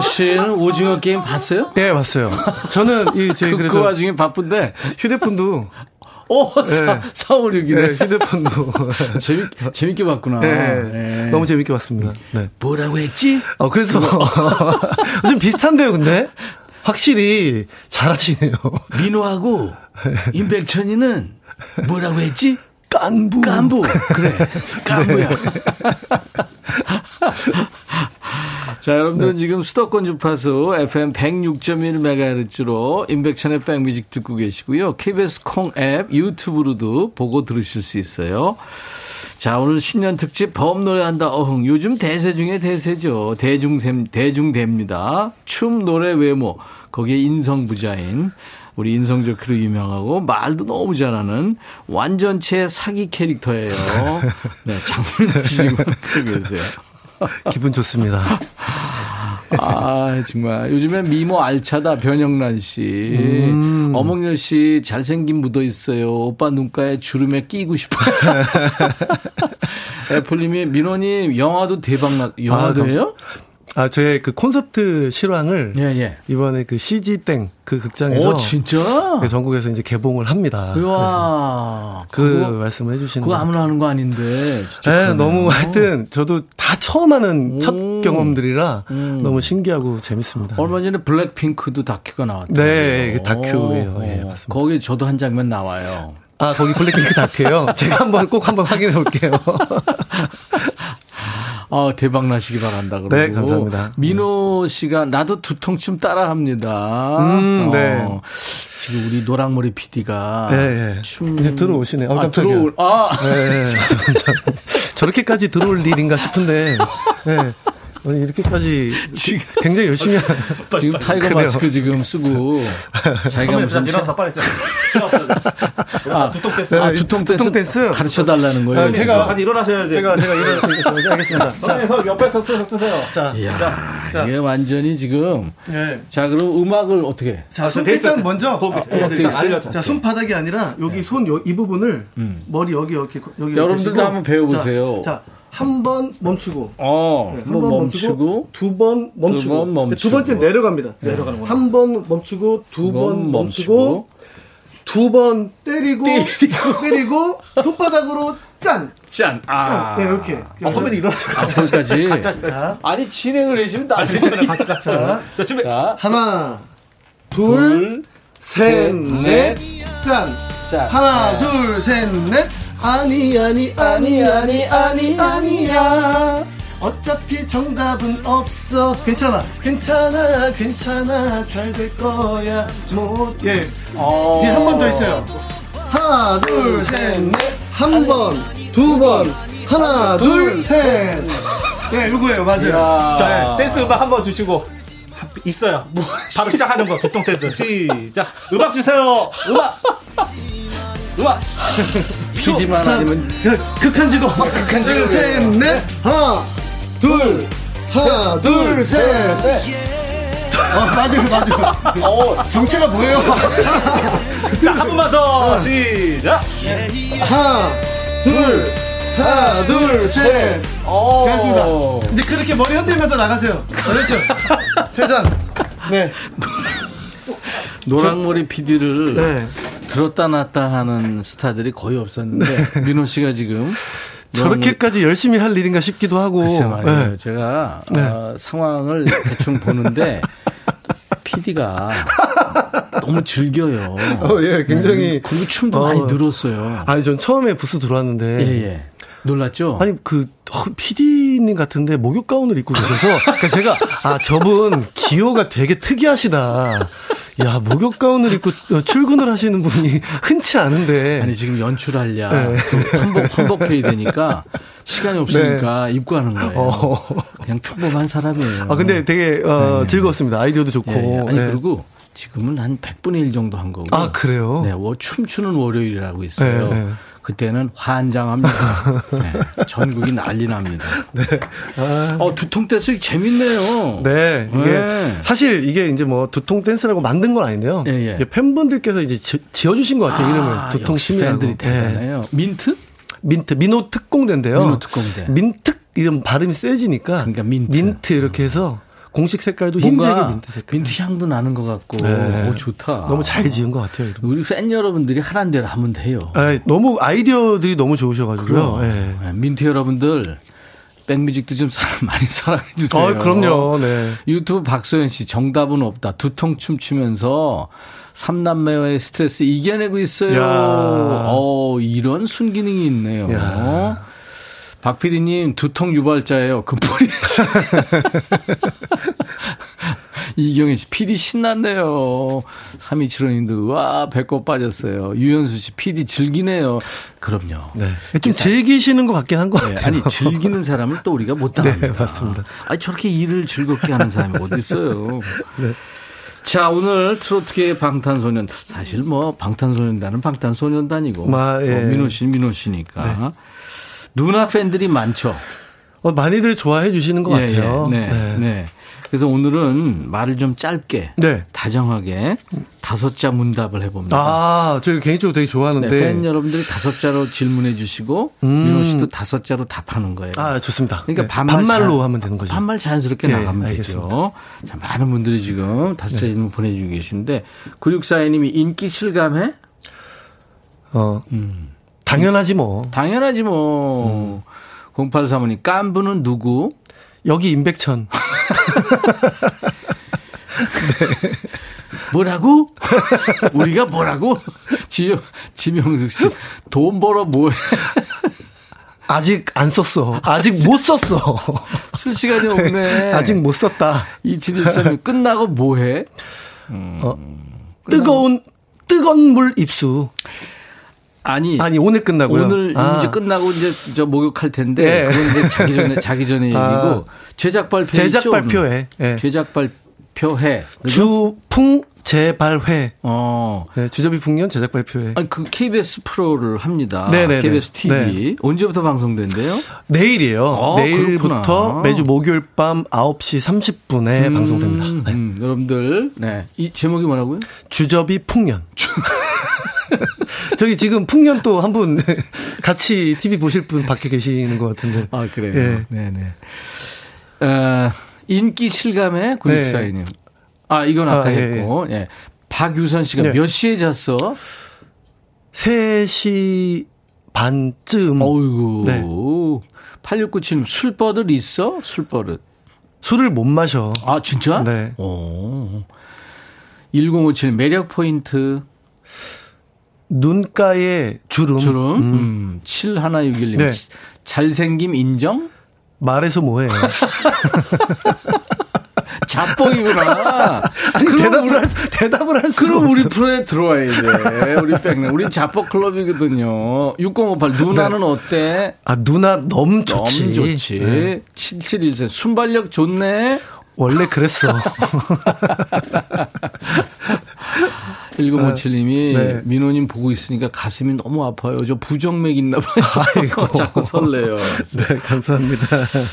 민호 씨는 오징어 게임 봤어요? 네 봤어요 저는 이제 그, 그래서 그 와중에 바쁜데 휴대폰도 오, 사, 4561이네. 네, 휴대폰도. 재밌, 재밌게 봤구나. 네, 네. 너무 재밌게 봤습니다. 네. 뭐라고 했지? 어, 그래서. 좀 비슷한데요, 근데? 확실히 잘하시네요. 민호하고 임백천이는 뭐라고 했지? 깐부. 깐부. 그래. 깐부야. 자, 여러분들은 지금 수도권 주파수 FM 106.1MHz로 인백천의 백뮤직 듣고 계시고요. KBS 콩 앱, 유튜브로도 보고 들으실 수 있어요. 자, 오늘 신년 특집 범 노래한다 어흥. 요즘 대세 중에 대세죠. 대중샘, 대중대입니다. 춤, 노래, 외모. 거기에 인성 부자인 우리 인성 좋기로 유명하고 말도 너무 잘하는 완전체 사기 캐릭터예요. 네, 씨 지금 그러고 계세요. 기분 좋습니다. 아, 정말. 요즘엔 미모 알차다, 변영란 씨. 음. 어몽열 씨, 잘생긴 묻어 있어요. 오빠 눈가에 주름에 끼고 싶어요. 애플님이, 민호님, 영화도 대박났, 영화도 아, 해요? 아, 저의 그 콘서트 실황을 예, 예. 이번에 그 CG땡 그 극장에서 오, 진짜? 네, 전국에서 이제 개봉을 합니다. 우와. 그래서 그 말씀을 해주시는 그거 아무나 하는 거 아닌데. 진짜 네. 너무 하여튼 저도 다 처음 하는 첫 오. 경험들이라 음. 너무 신기하고 재밌습니다. 얼마 전에 블랙핑크도 다큐가 나왔죠. 네, 그 다큐예요. 예, 맞습니다. 거기 저도 한 장면 나와요. 아, 거기 블랙핑크 다큐요? 제가 한번 꼭 한번 확인해 볼게요. 아, 대박 나시기 바란다. 그러고. 네, 감사합니다. 민호 씨가 나도 두통쯤 따라합니다. 음, 네. 어, 지금 우리 노랑머리 PD가 예, 예. 춤 이제 들어오시네. 어, 아. 들어올 아, 네, 저렇게까지 들어올 일인가 싶은데, 네. 오늘 이렇게까지 지금 굉장히 열심히 하 지금 타이거 그래요. 마스크 지금 쓰고 자기가 무슨 일어나서 빨리 자. 아, 두통 댄스. 아, 두통 댄스, 두통 댄스? 가르쳐 달라는 거예요. 아, 제가 같이 일어나셔야 돼. 제가 제가 이런 알겠습니다. 자, 형 옆에 서 쓰세요. 자, 이야, 자. 이게 완전히 지금 네. 자 그럼 음악을 어떻게? 자, 아, 손돼 있어요. 일단 먼저 거기 아? 알려줘. 자, 손바닥이 아니라 여기 손이 부분을 음. 머리 여기 이렇게 여기 여러분들도 한번 배워 보세요. 자, 한 번 멈추고 어, 네, 한번 한번 멈추고 두 번 멈추고, 두 번 멈추고. 두 번째 내려갑니다. 내려가는구나. 한 번 멈추고 두두번번 멈추고 두번 때리고 때리고 손바닥으로 짠. 짠. 아, 짠. 네, 이렇게. 아, 선배님 일어나. 아, 거기까지. 자, 아니 진행을 해주면 나 괜찮아요. 같이 같이. 자, 자, 준비. 자, 하나, 둘, 둘, 셋, 넷, 넷, 짠. 짠. 하나, 둘, 셋, 넷. 아니, 아니, 아니, 아니, 아니, 아니야. 어차피 정답은 없어. 괜찮아. 괜찮아, 괜찮아. 잘 될 거야. 못, 예. 어. 뒤에 한 번 더 있어요. 하나, 둘, 셋, 넷. 한 번, 두 번. 하나, 둘, 셋. 네. 맞아요. 야. 자, 댄스 음악 한 번 주시고. 있어요. 바로 시작하는 거 두통 댄스 시작. 음악 주세요. 음악. 음악. PD만 자, 아니면 그, 극한 직업. 극한 둘, 직업이에요. 셋, 넷. 하나, 둘, 하나, 둘, 셋, 넷. 어, 맞아요, 맞아요. 어, 정체가 뭐예요? 자, 한 번만 더 시작. 하나, 둘, 하나, 둘, 셋. 어. 됐습니다. 이제 그렇게 머리 흔들면서 나가세요. 그렇죠. 퇴장. 네. 노랑머리 PD를 네. 들었다 놨다 하는 스타들이 거의 없었는데 민호 씨가 지금 저렇게까지 열심히 할 일인가 싶기도 하고. 네. 제가 네. 어, 상황을 대충 보는데 PD가 너무 즐겨요. 어, 예, 굉장히. 그리고 춤도 어. 많이 늘었어요. 아니, 전 처음에 부스 들어왔는데. 예, 예. 놀랐죠? 아니 그 PD님 같은데 목욕 가운을 입고 계셔서 그러니까 제가 아 저분 기호가 되게 특이하시다. 야 목욕 가운을 입고 어, 출근을 하시는 분이 흔치 않은데. 아니 지금 연출하려 네. 또 환복 환복해야 되니까 시간이 없으니까 입고 하는 거예요. 어. 그냥 평범한 사람이에요. 아 근데 되게 어, 즐거웠습니다. 아이디어도 좋고. 예, 예. 아니 네. 그리고 지금은 한 100분의 1 정도 한 거고. 아 그래요? 네, 워, 춤추는 월요일이라고 있어요. 네, 네. 그때는 환장합니다. 네, 전국이 난리 납니다. 네. 아. 어, 두통 댄스 재밌네요. 네, 이게 네. 사실 이게 이제 뭐 두통 댄스라고 만든 건 아닌데요. 예, 예. 팬분들께서 이제 지, 지어주신 것 같아요 이름을 두통춤이라고. 팬들이 대단해요. 민트? 민트 민호 특공대인데요. 민호 특공대. 민특 이름 발음이 세지니까 그러니까 민트. 이렇게 해서 공식 색깔도 뭔가 민트 색깔. 민트 향도 나는 것 같고 네. 오, 좋다. 너무 잘 지은 것 같아요. 이런. 우리 팬 여러분들이 하란 대로 하면 돼요. 아, 너무 아이디어들이 너무 좋으셔가지고요. 예. 네, 민트 여러분들 백뮤직도 좀 사랑 많이 사랑해 주세요. 어, 그럼요. 네. 유튜브 박소연 씨 정답은 없다. 두통 춤추면서 삼남매와의 스트레스 이겨내고 있어요. 야. 어, 이런 순기능이 있네요. 야. 박 PD님 두통 유발자예요. 금poli에서. 이경혜 씨, PD 신났네요. 3275님도, 와, 배꼽 빠졌어요. 유현수 씨, PD 즐기네요. 그럼요. 네. 좀 즐기시는 것 같긴 한것 네, 같아요. 아니 즐기는 사람을 또 우리가 못 당합니다. 네, 맞습니다. 아니 저렇게 일을 즐겁게 하는 사람이 어디 있어요? 네. 자 오늘 트로트계의 방탄소년 사실 뭐 방탄소년단은 방탄소년단이고 마, 예. 어, 민호 씨 민호 씨니까 누나 팬들이 많죠. 어, 많이들 좋아해 주시는 것 예, 같아요. 예. 네, 네. 그래서 오늘은 말을 좀 짧게 네. 다정하게 다섯 자 문답을 해봅니다. 아, 제가 개인적으로 되게 좋아하는데. 네, 팬 여러분들이 다섯 자로 질문해 주시고 음. 민호 씨도 다섯 자로 답하는 거예요. 아, 좋습니다. 그러니까 네. 반말 반말로 잘- 하면 되는 거죠. 반말 자연스럽게 예, 나가면 알겠습니다. 되죠. 자, 많은 분들이 지금 다섯 자 질문 보내주고 계신데 9642님이 인기 실감해? 어, 음. 당연하지 뭐. 당연하지 뭐. 0835님 깐부는 누구? 여기 임백천. 뭐라고? 우리가 뭐라고? 지, 지명숙 씨, 돈 벌어 뭐해? 아직 안 썼어. 아직 못 썼어. 쓸 시간이 없네. 아직 못 썼다. 2713님, 끝나고 뭐해? 어, 뜨거운, 뜨거운 물 입수. 아니. 아니, 오늘 끝나고요. 오늘 아. 이제 끝나고 이제 저 목욕할 텐데 예. 그건 이제 자기 전에 자기 전에 얘기고 아. 제작 발표 제작 발표회. 예. 제작 발표회 그죠? 주풍 재발회. 어. 네, 주저비 풍년 제작 발표회. 아니 그 KBS 프로를 합니다. 네네네. KBS TV 네. 언제부터 방송된대요? 내일이에요. 어, 내일부터 그렇구나. 매주 목요일 밤 9시 30분에 음, 방송됩니다. 네. 음, 여러분들 네. 이 제목이 뭐라고요? 주저비 풍년. 저기 지금 풍년 또 한 분 같이 TV 보실 분 밖에 계시는 것 같은데. 아 그래요. 예. 네네. 어, 인기 실감의 구육사인님. 아 이건 아까 아, 예, 했고 예. 박유선 씨가 네. 몇 시에 잤어? 3시 반쯤. 어이구. 네. 8697님, 술버릇 있어? 술버릇. 술을 못 마셔. 아, 진짜? 네. 오. 1057 매력 포인트. 눈가에 주름. 주름. 음. 음. 7161님. 네. 잘생김 인정? 말해서 뭐해. 자뻑이구나. 아니, 그럼 대답을 우리- 할, 대답을 할 수가 그럼 우리. 프로에 들어와야 돼. 우리 백네. 우리 자뻑 클럽이거든요. 6058 누나는 어때? 아, 누나 너무 좋지. 너무 좋지. 네. 7714 순발력 좋네. 원래 그랬어. 1957님이 네. 민호님 보고 있으니까 가슴이 너무 아파요. 저 부정맥 있나 봐요. 자꾸 설레요. 네, 감사합니다.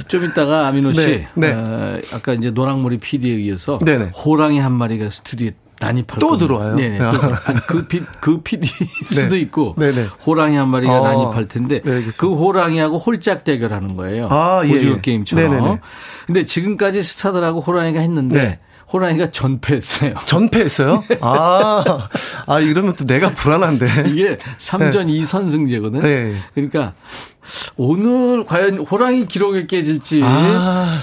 좀 이따가 민호 씨, 네, 네. 어, 아까 이제 노랑머리 PD에 의해서 네네. 호랑이 한 마리가 스튜디오에 난입할 또. 들어와요? 네네. 또, 아니, 그, 피, 그 PD 수도 있고 네네. 호랑이 한 마리가 어, 난입할 텐데 네. 그 호랑이하고 홀짝 대결하는 거예요. 아, 예, 오징어 예. 게임처럼. 네네네. 근데 지금까지 스타들하고 호랑이가 했는데 네. 호랑이가 전패했어요. 전패했어요? 아, 아, 이러면 또 내가 불안한데. 이게 3전 2선승제거든. 네. 그러니까 오늘 과연 호랑이 기록이 깨질지 아.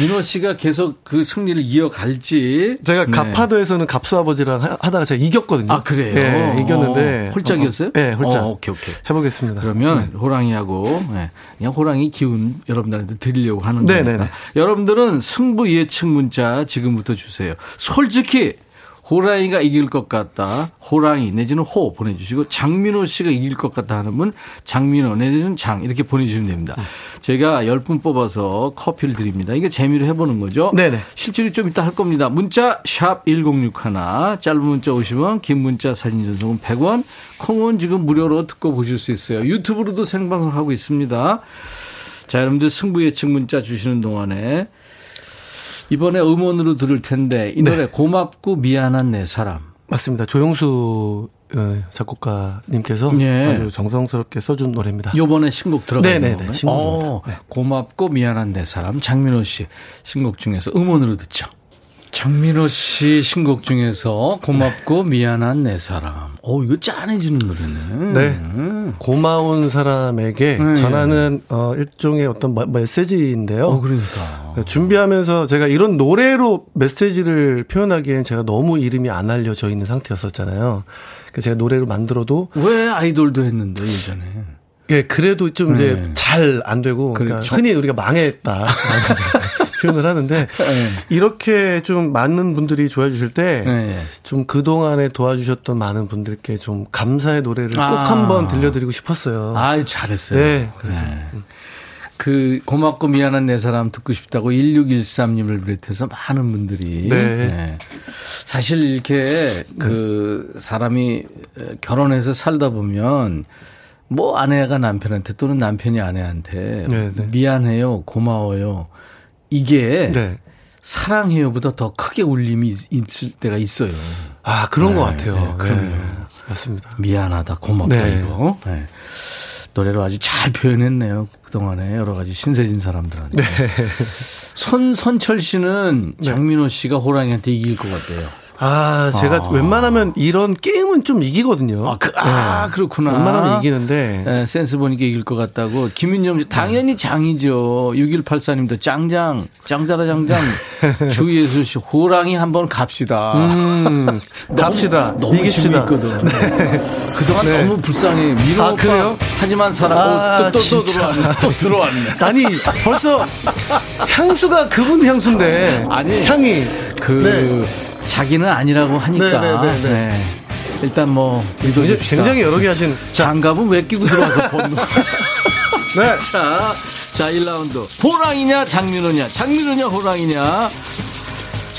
민호 씨가 계속 그 승리를 이어갈지 제가 네. 갑하도에서는 갑수 아버지랑 하- 하다가 제가 이겼거든요. 아 그래요. 네, 이겼는데. 어, 홀짝이었어요? 네, 홀짝. 어, 오케이 오케이. 해보겠습니다. 그러면 호랑이하고 네, 그냥 호랑이 기운 여러분들한테 드리려고 하는 네, 거니까 네, 네. 여러분들은 승부 예측 문자 지금부터 주세요. 솔직히 호랑이가 이길 것 같다. 호랑이 내지는 호 보내주시고 장민호 씨가 이길 것 같다 하는 분 장민호 내지는 장 이렇게 보내주시면 됩니다. 제가 10분 뽑아서 커피를 드립니다. 이게 재미로 해보는 거죠. 네네. 실제로 좀 이따 할 겁니다. 문자 샵 1061, 짧은 문자 50원, 긴 문자 사진 전송은 100원, 콩은 지금 무료로 듣고 보실 수 있어요. 유튜브로도 생방송하고 있습니다. 자, 여러분들 승부 예측 문자 주시는 동안에 이번에 음원으로 들을 텐데 이 노래 고맙고 미안한 내 사람 맞습니다. 조영수 어, 작곡가님께서 예. 아주 정성스럽게 써준 노래입니다. 요번에 신곡 들어가는 네네네, 건가요? 신곡입니다. 어, 고맙고 미안한 내 사람 장민호 씨 신곡 중에서 음원으로 듣죠. 장민호 씨 신곡 중에서 고맙고 미안한 내 사람. 오 이거 짠해지는 노래네. 네. 고마운 사람에게 네. 전하는 어, 일종의 어떤 마- 메시지인데요. 어, 그러니까. 준비하면서 제가 이런 노래로 메시지를 표현하기엔 제가 너무 이름이 안 알려져 있는 상태였었잖아요. 그래서 제가 노래로 만들어도 왜 아이돌도 했는데 예전에. 예, 그래도 좀 네. 이제 잘 안 되고 그러니까 그렇죠. 흔히 우리가 망했다 표현을 하는데 네. 이렇게 좀 많은 분들이 좋아해 주실 때 네. 좀 그동안에 도와주셨던 많은 분들께 좀 감사의 노래를 꼭 아. 한번 들려드리고 싶었어요. 아유 잘했어요. 네, 그래서 그 고맙고 미안한 내 사람 듣고 싶다고 1613님을 비롯해서 많은 분들이 네. 사실 이렇게 그 사람이 결혼해서 살다 보면 뭐 아내가 남편한테 또는 남편이 아내한테 네, 네. 미안해요, 고마워요. 이게 네. 사랑해요보다 더 크게 울림이 있- 있을 때가 있어요. 아 그런 네, 것 같아요. 네. 네, 맞습니다. 미안하다, 고맙다 네. 이거. 네. 노래로 아주 잘 표현했네요. 그동안에 여러 가지 신세진 사람들한테. 네. 손, 선철 씨는 장민호 씨가 호랑이한테 이길 것 같아요. 아 제가 아. 웬만하면 이런 게임은 좀 이기거든요. 아, 그, 아, 네. 그렇구나. 웬만하면 이기는데 네, 센스 보니까 이길 것 같다고. 김윤영 씨, 당연히 장이죠. 6184님도 짱장, 짱자라 장장. 주예수 씨, 호랑이 한번 갑시다. 음, 갑시다. 너무 이깁시다. 재밌거든. 그동안 네. 너무 불쌍해. 민호 아, 오빠 그래요? 하지만 살았고 아, 또, 또, 또 진짜. 들어왔네. 또 들어왔네. 아니 벌써 향수가 그분 향수인데 아니, 향이 그 네. 자기는 아니라고 하니까. 네, 네, 네, 네. 네. 일단 뭐 믿어줍시다. 굉장히 여러 개 하신 장갑은 왜 끼고 들어와서 번노. 네. 자, 자 1라운드. 호랑이냐 장민호냐. 장민호냐 호랑이냐.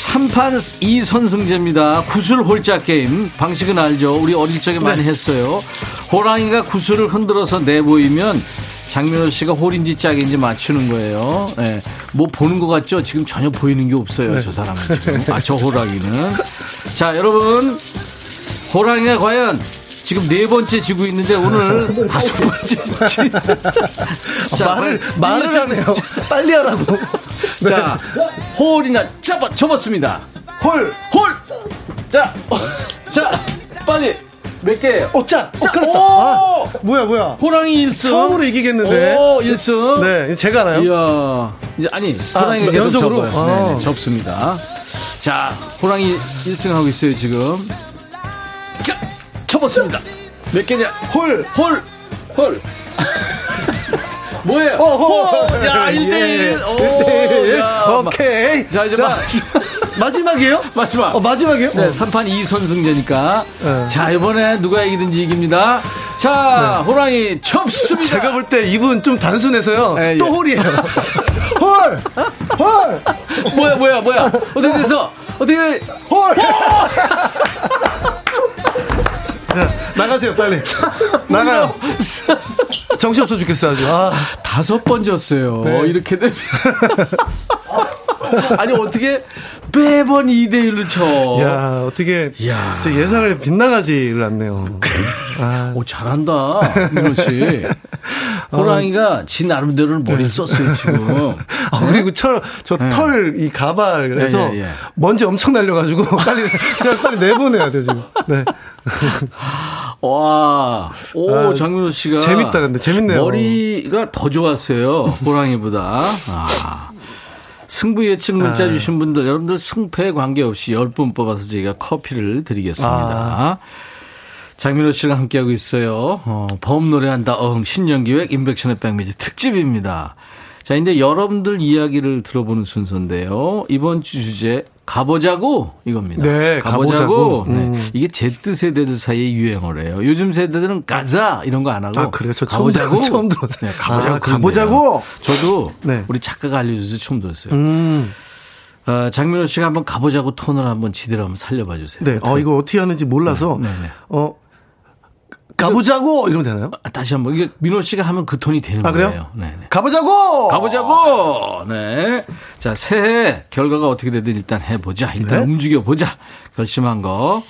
3판 2선승제입니다. 구슬 홀짝 게임. 방식은 알죠. 우리 어릴 적에 많이 했어요. 호랑이가 구슬을 흔들어서 내보이면 장민호 씨가 홀인지 짝인지 맞추는 거예요. 예. 뭐 보는 것 같죠? 지금 전혀 보이는 게 없어요. 저 사람은 지금. 아, 저 호랑이는. 자, 여러분. 호랑이가 과연 지금 네 번째 지고 있는데 오늘 다섯 번째. 지- 자, 말을 말을 하네요. 빨리 하라고. 자, 홀이나 잡아 접었습니다. 홀, 홀. 자, 어, 자, 빨리 몇 개? 오, 짠! 어, 자, 그렇다. 오! 아, 뭐야, 뭐야. 호랑이 1승. 처음으로 이기겠는데. 오, 1승. 네, 제가 하나요? 이야. 이제 아니, 호랑이가 아, 연속으로? 접어요. 네, 아. 네, 접습니다. 자, 호랑이 1승 하고 있어요, 지금. 자, 접었습니다. 몇 개냐? 홀, 홀, 홀. 뭐예요? 어. 야, 1대1. 예, 오, 1대1. 야. 오케이. 자, 이제 자, 마- 마지막이에요? 마지막. 어, 마지막이요? 네, 3판 2선승제니까. 네. 자, 이번에 누가 이기든지 이깁니다. 자, 호랑이 접습니다. 제가 볼 때 이분 좀 단순해서요. 예, 예. 또 홀이에요. 홀! 홀! 뭐야, 뭐야, 뭐야. 어떻게 돼서? 어떻게, 홀! 자, 나가세요, 빨리. 나가요. 정신 없어 죽겠어, 아주. 아, 다섯 번 졌어요. 네. 이렇게 되면. 아니, 어떻게 매번 2대1로 쳐. 야, 어떻게. 야. 제 예상을 빗나가지를 않네요. 아, 오, 잘한다. 민호 씨. 호랑이가 지 나름대로는 머리를 썼어요, 지금. 아, 그리고 저, 저 털, 이 가발에서 예, 예, 예. 먼지 엄청 날려가지고 빨리, 그냥 빨리 내보내야 돼, 지금. 네. 와, 오, 아, 장민호 씨가. 재밌다, 근데. 재밌네요. 머리가 더 좋았어요. 호랑이보다. 아. 승부 예측 문자 아. 주신 분들, 여러분들 승패에 관계없이 10분 뽑아서 저희가 커피를 드리겠습니다. 아. 장민호 씨가 함께하고 있어요. 어, 범 노래한다. 어흥 신년기획 인백션의 백미지 특집입니다. 자, 이제 여러분들 이야기를 들어보는 순서인데요. 이번 주 주제 가보자고 이겁니다. 네, 가보자고. 네. 음. 이게 Z 세대들 사이의 유행어래요. 요즘 세대들은 가자 이런 거 안 하고 아, 처음 가보자고. 처음 들었어요. 네, 가보자고. 아, 가보자고? 저도 네. 우리 작가가 알려줘서 처음 들었어요. 음. 어, 장민호 씨가 한번 가보자고 톤을 한번 지대로 한번 살려봐 주세요. 네. 어, 이거 어떻게 하는지 몰라서. 네, 네. 어, 가보자고! 이러면 되나요? 아, 다시 한번 이게 민호 씨가 하면 그 톤이 되는 아, 그래요? 거예요. 네, 네. 가보자고! 가보자고! 네. 자, 새해 결과가 어떻게 되든 일단 해보자. 일단 네. 움직여 보자. 결심한 거.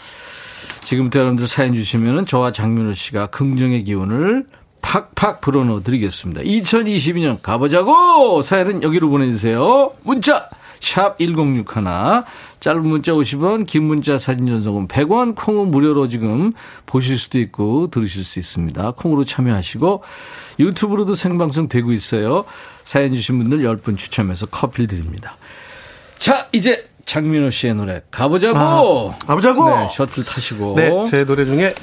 지금부터 여러분들 사연 주시면은 저와 장민호 씨가 긍정의 기운을 팍팍 불어넣어 드리겠습니다. 2022년 가보자고! 사연은 여기로 보내주세요. 문자! 샵 1061. 짧은 문자 50원, 긴 문자 사진 전송은 100원, 콩은 무료로 지금 보실 수도 있고 들으실 수 있습니다. 콩으로 참여하시고 유튜브로도 생방송 되고 있어요. 사연 주신 분들 10분 추첨해서 커피를 드립니다. 자, 이제 장민호 씨의 노래 가보자고! 아, 가보자고! 네, 셔틀 타시고. 네, 제 노래 중에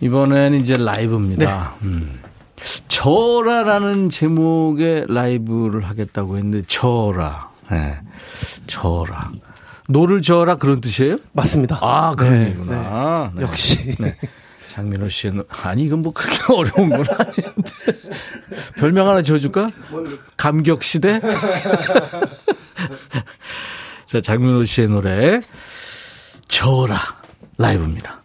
이번엔 이제 라이브입니다. 네. 음. 저라라는 제목의 라이브를 하겠다고 했는데 저라. 네. 저라. 노를 저라 그런 뜻이에요? 맞습니다. 아, 그런 네, 얘기구나. 네. 역시. 네. 장민호 씨의 노... 아니 이건 뭐 그렇게 어려운 건 아닌데. 별명 하나 지어줄까? 감격 시대? 자, 장민호 씨의 노래 저라 라이브입니다.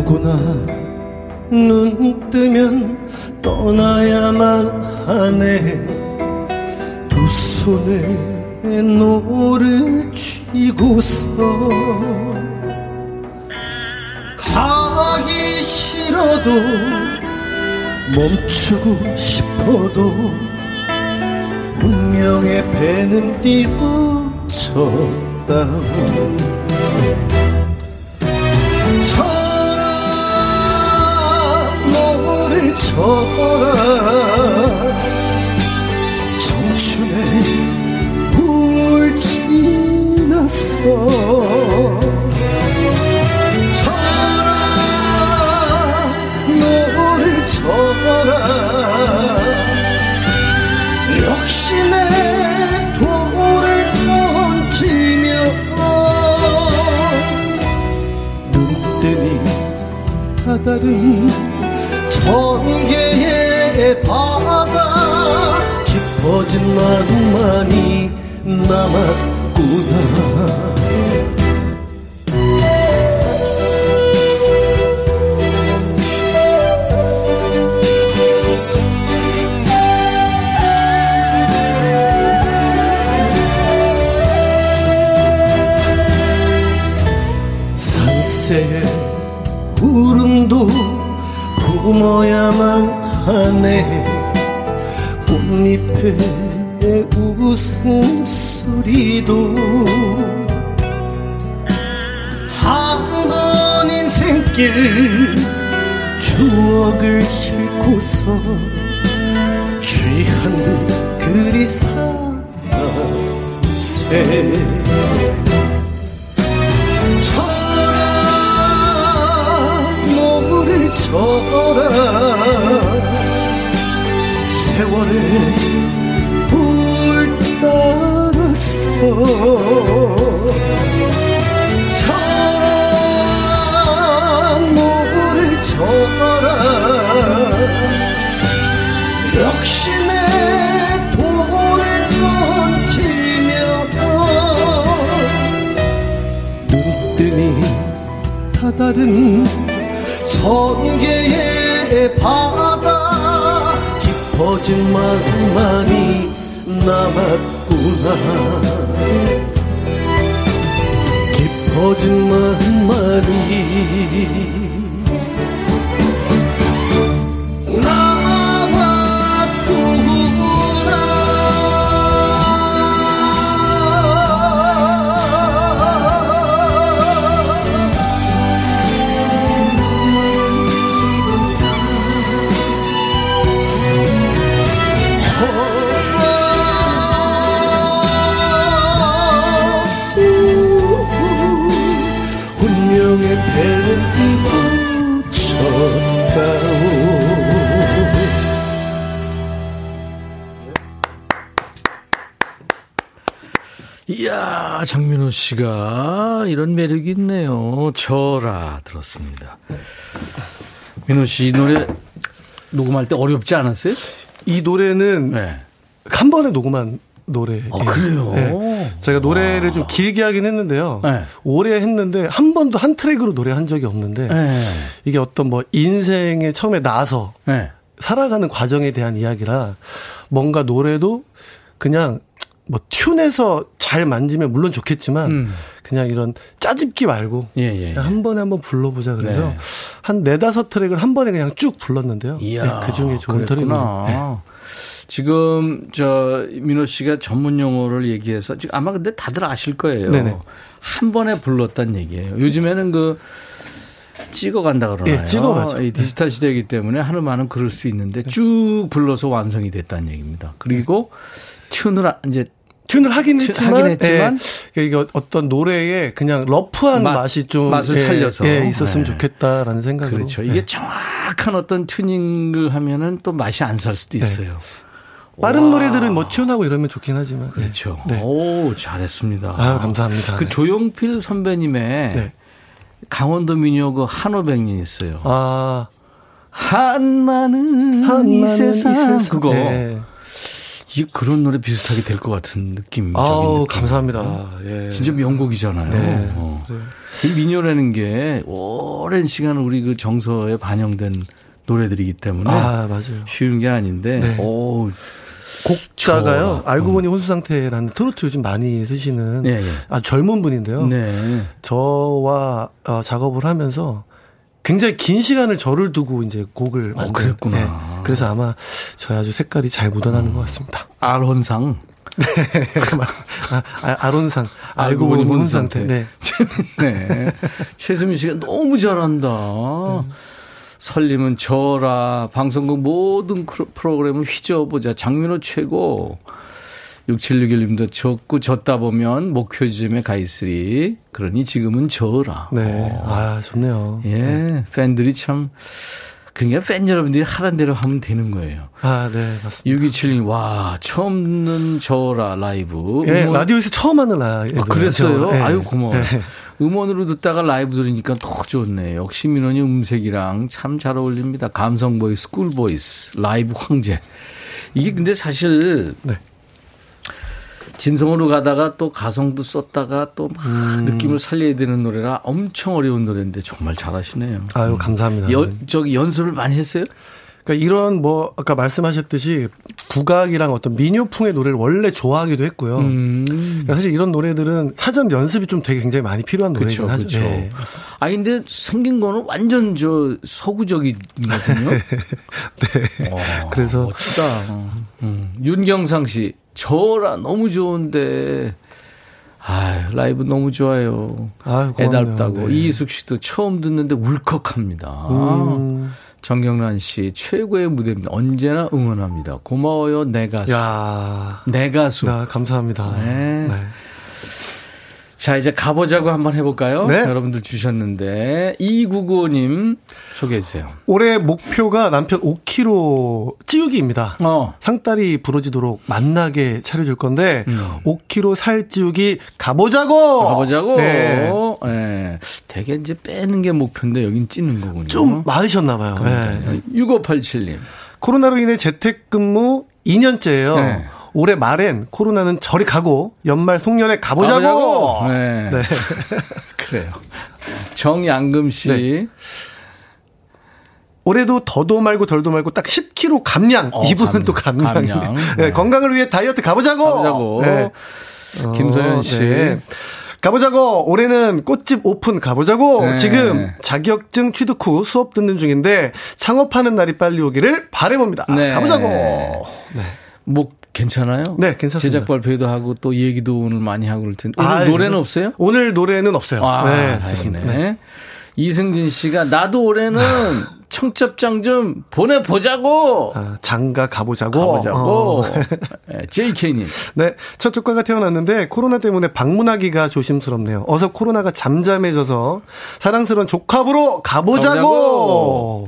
누구나 눈 뜨면 떠나야만 하네. 두 손에 노를 쥐고서 가기 싫어도 멈추고 싶어도 운명의 배는 너 를 쳐라. 청춘의 불 지났어 쳐라 너를 쳐라. 욕심의 돌을 던지며 눈 뜨니 바다는 천개의 바다 깊어진 낭만이 남았구나 품어야만 하네. 꽃잎의 웃음소리도 한 번 인생길 추억을 싣고서 취한 듯 그리 살아세 쳐라. 세월의 불 쳐라 너를 쳐라. 욕심의 돌을 던지며 눈뜨니 바다는 천개의 바다. 깊어진 낭만이 남았구나. 깊어진 낭만이 씨가 이런 매력이 있네요. 저라 들었습니다. 민호 씨, 이 노래 녹음할 때 어렵지 않았어요? 이 노래는 네. 한 번에 녹음한 노래. 아, 그래요? 제가 노래를 좀 길게 하긴 했는데요. 네. 오래 했는데 한 번도 한 트랙으로 노래한 적이 없는데 네. 이게 어떤 뭐 인생에 처음에 나서 네. 살아가는 과정에 대한 이야기라 뭔가 노래도 그냥 뭐 튠에서 잘 만지면 물론 좋겠지만 음. 그냥 이런 짜집기 말고 예, 예. 그냥 한 번에 한번 불러보자 그래서 네. 한 네다섯 트랙을 한 번에 그냥 쭉 불렀는데요. 이야, 그 중에 좋은 트랙이 그랬구나. 네. 지금 저 민호 씨가 전문 용어를 얘기해서 지금 아마 근데 다들 아실 거예요. 네네. 한 번에 불렀단 얘기예요. 요즘에는 그 찍어간다 그러나요? 예, 찍어가죠. 이 디지털 시대이기 때문에 하루만은 그럴 수 있는데 쭉 불러서 완성이 됐다는 얘기입니다. 그리고 튠을 아- 이제 튠을 하긴 튠- 했지만, 하긴 했지만 예, 이게 어떤 노래에 그냥 러프한 맛, 맛이 좀 맛을 예, 살려서. 예, 있었으면 네. 좋겠다라는 생각으로 그렇죠. 예. 이게 정확한 어떤 튜닝을 하면은 또 맛이 안 살 수도 있어요. 빠른 와. 노래들은 뭐 튀어나오고 이러면 좋긴 하지만 그렇죠. 네. 오, 잘했습니다. 아유, 감사합니다. 그 네. 조용필 선배님의 네. 강원도 민요 그 한오백년 있어요. 아 한마는, 한마는 이이 세상. 세상. 그거. 네. 이 그런 노래 비슷하게 될 것 같은 느낌. 아우 감사합니다. 예. 진짜 명곡이잖아요. 네. 어. 이 민요라는 게 오랜 시간 우리 그 정서에 반영된 노래들이기 때문에 아 맞아요. 쉬운 게 아닌데. 네. 오, 곡자가요. 저라. 알고 보니 혼수 상태라는 트로트 요즘 많이 쓰시는 예, 예. 아 젊은 분인데요. 네. 저와 어, 작업을 하면서 굉장히 긴 시간을 저를 두고 이제 곡을. 어, 그랬구나. 예. 그래서 아마 저희 아주 색깔이 잘 묻어나는 것 같습니다. 알혼상. 아, 아, 아론상 알고 보니 혼수 상태. 네. 네. 최수민 씨가 너무 잘한다. 설림은 저라 방송국 모든 프로그램을 휘저어보자. 장민호 최고. 6761님도 졌고 졌다 보면 목표 지점에 가 있으리. 그러니 지금은 저라. 네. 어. 아 좋네요. 예. 팬들이 참 그러니까 팬 여러분들이 하란 대로 하면 되는 거예요. 아, 네, 맞습니다. 6272님, 와, 처음 듣는 저라 라이브. 예, 음원- 라디오에서 처음 하는 라이브. 아, 그랬어요? 예. 아유, 고마워요. 예. 음원으로 듣다가 라이브 들으니까 더 좋네. 역시 민호님 음색이랑 참 잘 어울립니다. 감성 보이스, 꿀 보이스, 라이브 황제. 이게 근데 사실 네. 진성으로 가다가 또 가성도 썼다가 또막 음. 느낌을 살려야 되는 노래라 엄청 어려운 노래인데 정말 잘하시네요. 아유, 감사합니다. 연, 저기 연습을 많이 했어요? 그러니까 이런 뭐 아까 말씀하셨듯이 국악이랑 어떤 민요풍의 노래를 원래 좋아하기도 했고요. 음. 그러니까 사실 이런 노래들은 사전 연습이 좀 되게 굉장히 많이 필요한 노래긴 하죠. 그렇죠. 예. 아 근데 생긴 거는 완전 저 서구적이거든요. 네. 그래서 멋지다. 음. 윤경상 씨, 저라 너무 좋은데. 아 라이브 너무 좋아요. 아유. 애달다고 네. 이희숙 씨도 처음 듣는데 울컥합니다. 음. 정경란 씨 최고의 무대입니다. 언제나 응원합니다. 고마워요 내 가수. 야, 내 가수. 나 감사합니다. 네. 네. 자, 이제 가보자고 한번 해볼까요? 네. 여러분들 주셨는데, 2995님 소개해 주세요. 올해 목표가 남편 5kg 찌우기입니다. 어. 상다리 부러지도록 만나게 차려줄 건데 음. 5kg 살 찌우기 가보자고. 가보자고. 네. 네. 되게 이제 빼는 게 목표인데, 여긴 찌는 거군요. 좀 많으셨나 봐요. 네. 6587님. 코로나로 인해 재택근무 2년째예요. 네. 올해 말엔 코로나는 저리 가고 연말 송년회 가보자고. 네. 네. 그래요. 정양금 씨. 네. 올해도 더도 말고 덜도 말고 딱 10kg 감량. 어, 이분은 감- 또 감량. 감량. 네, 네. 건강을 위해 다이어트 가보자고. 가보자고. 네. 김소연 씨. 네. 가보자고. 올해는 꽃집 오픈 가보자고. 네. 지금 자격증 취득 후 수업 듣는 중인데 창업하는 날이 빨리 오기를 바래봅니다. 네. 가보자고. 네. 뭐, 괜찮아요? 네, 괜찮습니다. 제작 발표도 하고 또 얘기도 오늘 많이 하고 그럴 텐데. 오늘 아, 노래는 괜찮- 없어요? 오늘 노래는 없어요. 아, 네, 다행이네. 네. 이승진 씨가 나도 올해는 청첩장 좀 보내보자고. 아, 장가 가보자고. 가보자고. 어. 네, JK님. 네, 첫 조카가 태어났는데 코로나 때문에 방문하기가 조심스럽네요. 어서 코로나가 잠잠해져서 사랑스러운 조카보러 가보자고.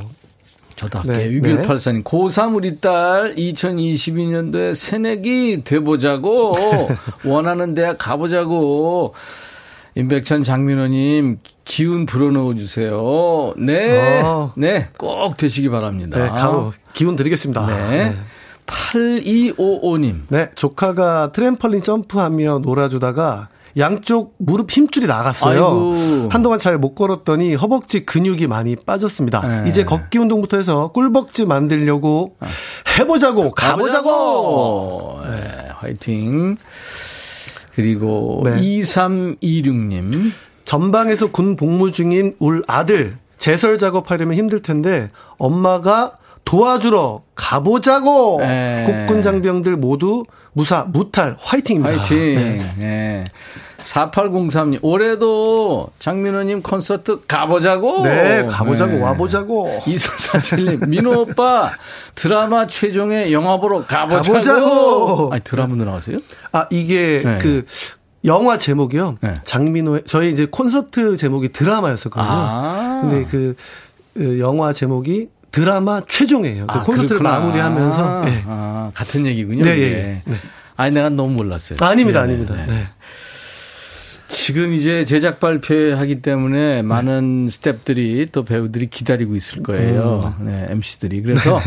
저도 네, 할게요. 6184님. 고3 우리 딸 2022년도에 새내기 돼보자고. 원하는 대학 가보자고. 임백천 장민호님 기운 불어넣어 주세요. 네, 어. 네, 꼭 되시기 바랍니다. 네, 가보 기운 드리겠습니다. 네. 8255님. 네, 조카가 트램펄린 점프하며 놀아주다가 양쪽 무릎 힘줄이 나갔어요. 아이고. 한동안 잘 못 걸었더니 허벅지 근육이 많이 빠졌습니다. 네. 이제 걷기 운동부터 해서 꿀벅지 만들려고 해보자고 가보자고. 네, 화이팅. 그리고 네. 2326님. 전방에서 군 복무 중인 울 아들 제설 작업하려면 힘들 텐데 엄마가 도와주러 가보자고. 네. 국군 장병들 모두 무사 무탈 화이팅입니다. 화이팅. 네. 네. 4803님. 올해도 장민호님 콘서트 가보자고. 네, 가보자고, 네. 와보자고. 2447님. 민호 오빠 드라마 최종의 영화 보러 가보자고. 가보자고. 아니, 드라마도 나왔어요? 아, 이게 네. 그 영화 제목이요. 네. 장민호의 저희 이제 콘서트 제목이 드라마였었거든요. 아. 근데 그 어, 영화 제목이 드라마 최종이에요. 그 아, 콘서트를 그렇구나. 마무리하면서 네. 아, 같은 얘기군요. 네. 예, 네. 아니, 내가 너무 몰랐어요. 아닙니다, 네, 아닙니다. 네, 네. 네. 지금 이제 제작 발표하기 때문에 많은 스탭들이 또 배우들이 기다리고 있을 거예요. 음. 네, MC들이. 그래서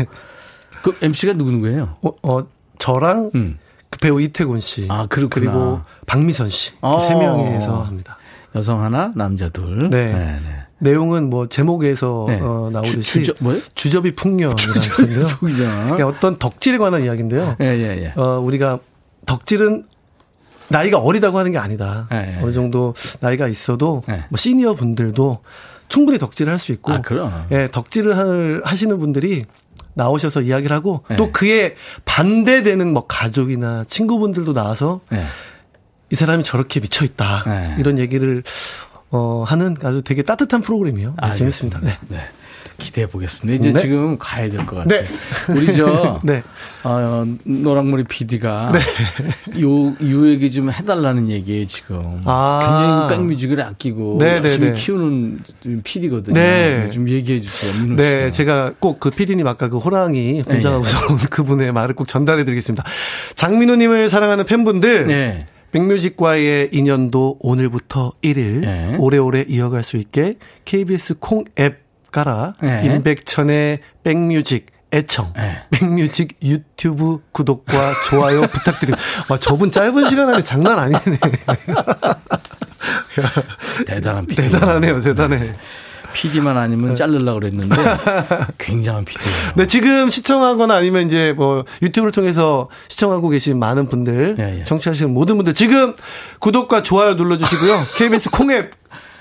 그 MC가 누구 누구예요? 어, 어, 저랑 음. 그 배우 이태곤 씨 아, 그렇구나. 그리고 박미선 씨세 어. 명이서 합니다. 여성 하나, 남자 둘. 네. 네. 내용은 뭐 제목에서 네. 어, 나오듯이 주- 주저-? 주접이 풍년이라는 건데요. 풍년. 어떤 덕질에 관한 이야기인데요. 예, 예, 예. 어, 우리가 덕질은 나이가 어리다고 하는 게 아니다. 네. 어느 정도 나이가 있어도 네. 뭐 시니어 분들도 충분히 덕질을 할 수 있고 아, 그럼. 예, 덕질을 할- 하시는 분들이 나오셔서 이야기를 하고 네. 또 그에 반대되는 뭐 가족이나 친구분들도 나와서 네. 이 사람이 저렇게 미쳐 있다. 네. 이런 얘기를 어, 하는 아주 되게 따뜻한 프로그램이에요. 네, 재밌습니다. 네. 네. 기대해 보겠습니다. 이제 네. 지금 가야 될 것 같아요. 네. 우리 저 네. 어, 노랑머리 PD가 요, 요 얘기 좀 해달라는 얘기예요, 지금. 아. 굉장히 백뮤직을 아끼고 네, 네, 열심히 네. 키우는 PD거든요. 네. 좀 얘기해 주세요, 네. 제가 꼭 그 PD님 아까 그 호랑이 공장하고서 온 그분의 말을 꼭 전달해 드리겠습니다. 장민호님을 사랑하는 팬분들, 네. 백뮤직과의 인연도 오늘부터 1일 네. 오래오래 이어갈 수 있게 KBS 콩 앱 깔아 네. 임백천의 백뮤직 애청 네. 백뮤직 유튜브 구독과 좋아요 부탁드립니다. 와, 저분 짧은 시간 안에 장난 아니네. 대단한 PD. 대단하네요, 대단해. PD만 아니면 자르려고 그랬는데 굉장한 PD예요. 네, 지금 시청하거나 아니면 이제 뭐 유튜브를 통해서 시청하고 계신 많은 분들, 예, 예. 청취하시는 모든 분들 지금 구독과 좋아요 눌러 주시고요. KBS 콩앱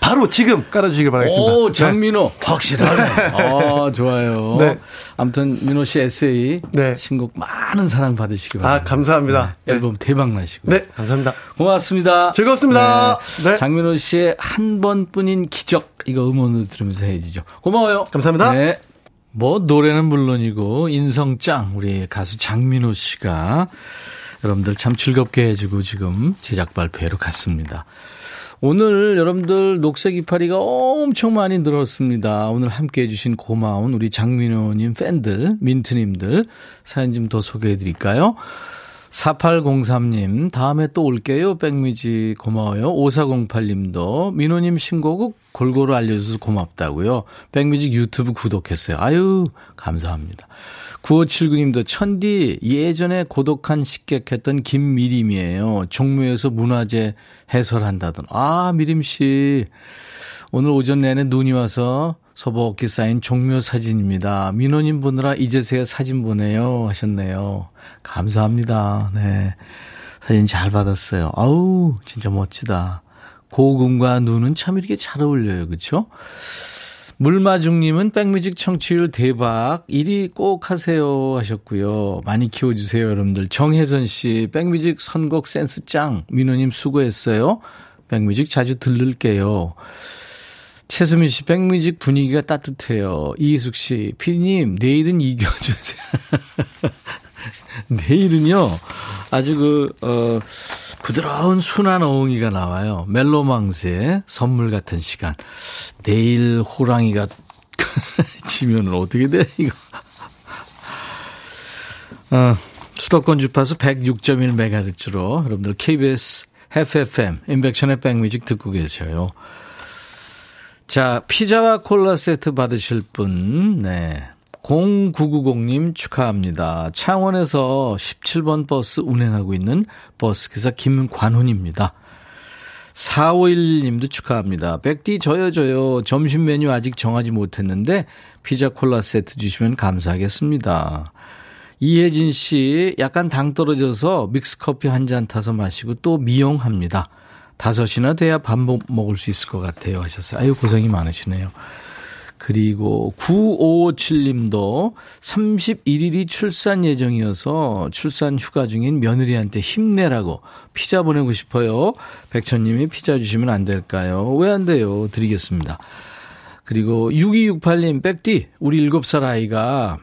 바로 지금 깔아주시길 바라겠습니다. 오, 장민호. 확실하네. 아, 좋아요. 네. 아무튼, 민호 씨 에세이. 네. 신곡 많은 사랑 받으시기 아, 바랍니다. 감사합니다. 네, 앨범 대박 나시고. 네, 감사합니다. 고맙습니다. 즐거웠습니다. 네. 장민호 씨의 한 번뿐인 기적. 이거 음원으로 들으면서 해야지죠. 고마워요. 감사합니다. 네. 뭐, 노래는 물론이고, 인성짱, 우리 가수 장민호 씨가 여러분들 참 즐겁게 해주고 지금 제작 발표회로 갔습니다. 오늘 여러분들 녹색 이파리가 엄청 많이 늘었습니다. 오늘 함께 해주신 고마운 우리 장민호님 팬들, 민트님들 사연 좀 더 소개해 드릴까요? 4803님, 다음에 또 올게요. 백뮤직 고마워요. 5408님도, 민호님 신곡 골고루 알려줘서 고맙다고요. 백뮤직 유튜브 구독했어요. 아유, 감사합니다. 9579님도, 천디, 예전에 고독한 식객했던 김미림이에요. 종묘에서 문화재 해설한다던. 아, 미림 씨. 오늘 오전 내내 눈이 와서 소복히 쌓인 종묘 사진입니다. 민호님 보느라 이제서야 사진 보내요 하셨네요. 감사합니다. 네. 사진 잘 받았어요. 아우, 진짜 멋지다. 고금과 눈은 참 이렇게 잘 어울려요. 그쵸? 물마중님은 백뮤직 청취율 대박 1위 꼭 하세요 하셨고요. 많이 키워주세요 여러분들. 정혜선 씨 백뮤직 선곡 센스 짱. 민호님 수고했어요. 백뮤직 자주 들를게요. 최수민 씨, 백뮤직 분위기가 따뜻해요. 이희숙 씨, 피디님, 내일은 이겨주세요. 내일은요, 아주 그, 어, 부드러운 순한 어흥이가 나와요. 멜로망스의 선물 같은 시간. 내일 호랑이가 지면 어떻게 돼, 이거. 어, 수도권 주파수 106.1MHz로 여러분들 KBS FFM, 인백션의 백뮤직 듣고 계셔요. 자, 피자와 콜라 세트 받으실 분, 네. 0990님 축하합니다. 창원에서 17번 버스 운행하고 있는 버스기사 김관훈입니다. 4511님도 축하합니다. 백디 저요 저요 점심 메뉴 아직 정하지 못했는데 피자 콜라 세트 주시면 감사하겠습니다. 이혜진 씨 약간 당 떨어져서 믹스커피 한 잔 타서 마시고 또 미용합니다. 다섯이나 돼야 밥 먹을 수 있을 것 같아요 하셨어요. 아유 고생이 많으시네요. 그리고 9557님도 31일이 출산 예정이어서 출산 휴가 중인 며느리한테 힘내라고 피자 보내고 싶어요. 백천님이 피자 주시면 안 될까요? 왜 안 돼요? 드리겠습니다. 그리고 6268님, 백디, 우리 7살 아이가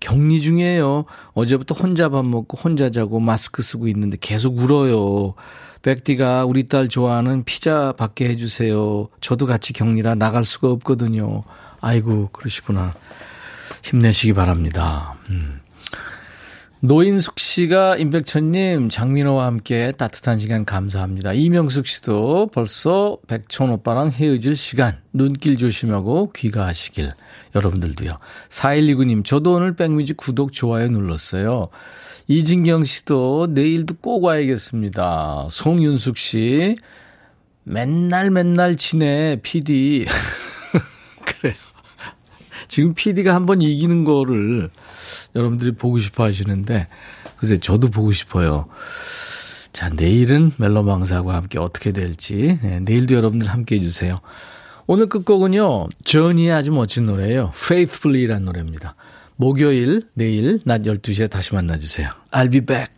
격리 중이에요. 어제부터 혼자 밥 먹고 혼자 자고 마스크 쓰고 있는데 계속 울어요. 백디가 우리 딸 좋아하는 피자 받게 해주세요. 저도 같이 격리라 나갈 수가 없거든요. 아이고, 그러시구나. 힘내시기 바랍니다. 음. 노인숙 씨가 임백천님, 장민호와 함께 따뜻한 시간 감사합니다. 이명숙 씨도 벌써 백천 오빠랑 헤어질 시간, 눈길 조심하고 귀가하시길. 여러분들도요. 4129님, 저도 오늘 백뮤직 구독, 좋아요 눌렀어요. 이진경 씨도 내일도 꼭 와야겠습니다. 송윤숙 씨, 맨날 맨날 지내, PD. 그래요. 지금 PD가 한번 이기는 거를 여러분들이 보고 싶어 하시는데, 글쎄, 저도 보고 싶어요. 자, 내일은 멜로망사와 함께 어떻게 될지, 네, 내일도 여러분들 함께 해주세요. 오늘 끝곡은요, 저니의 아주 멋진 노래예요. Faithfully라는 노래입니다. 목요일, 내일, 낮 12시에 다시 만나주세요. I'll be back.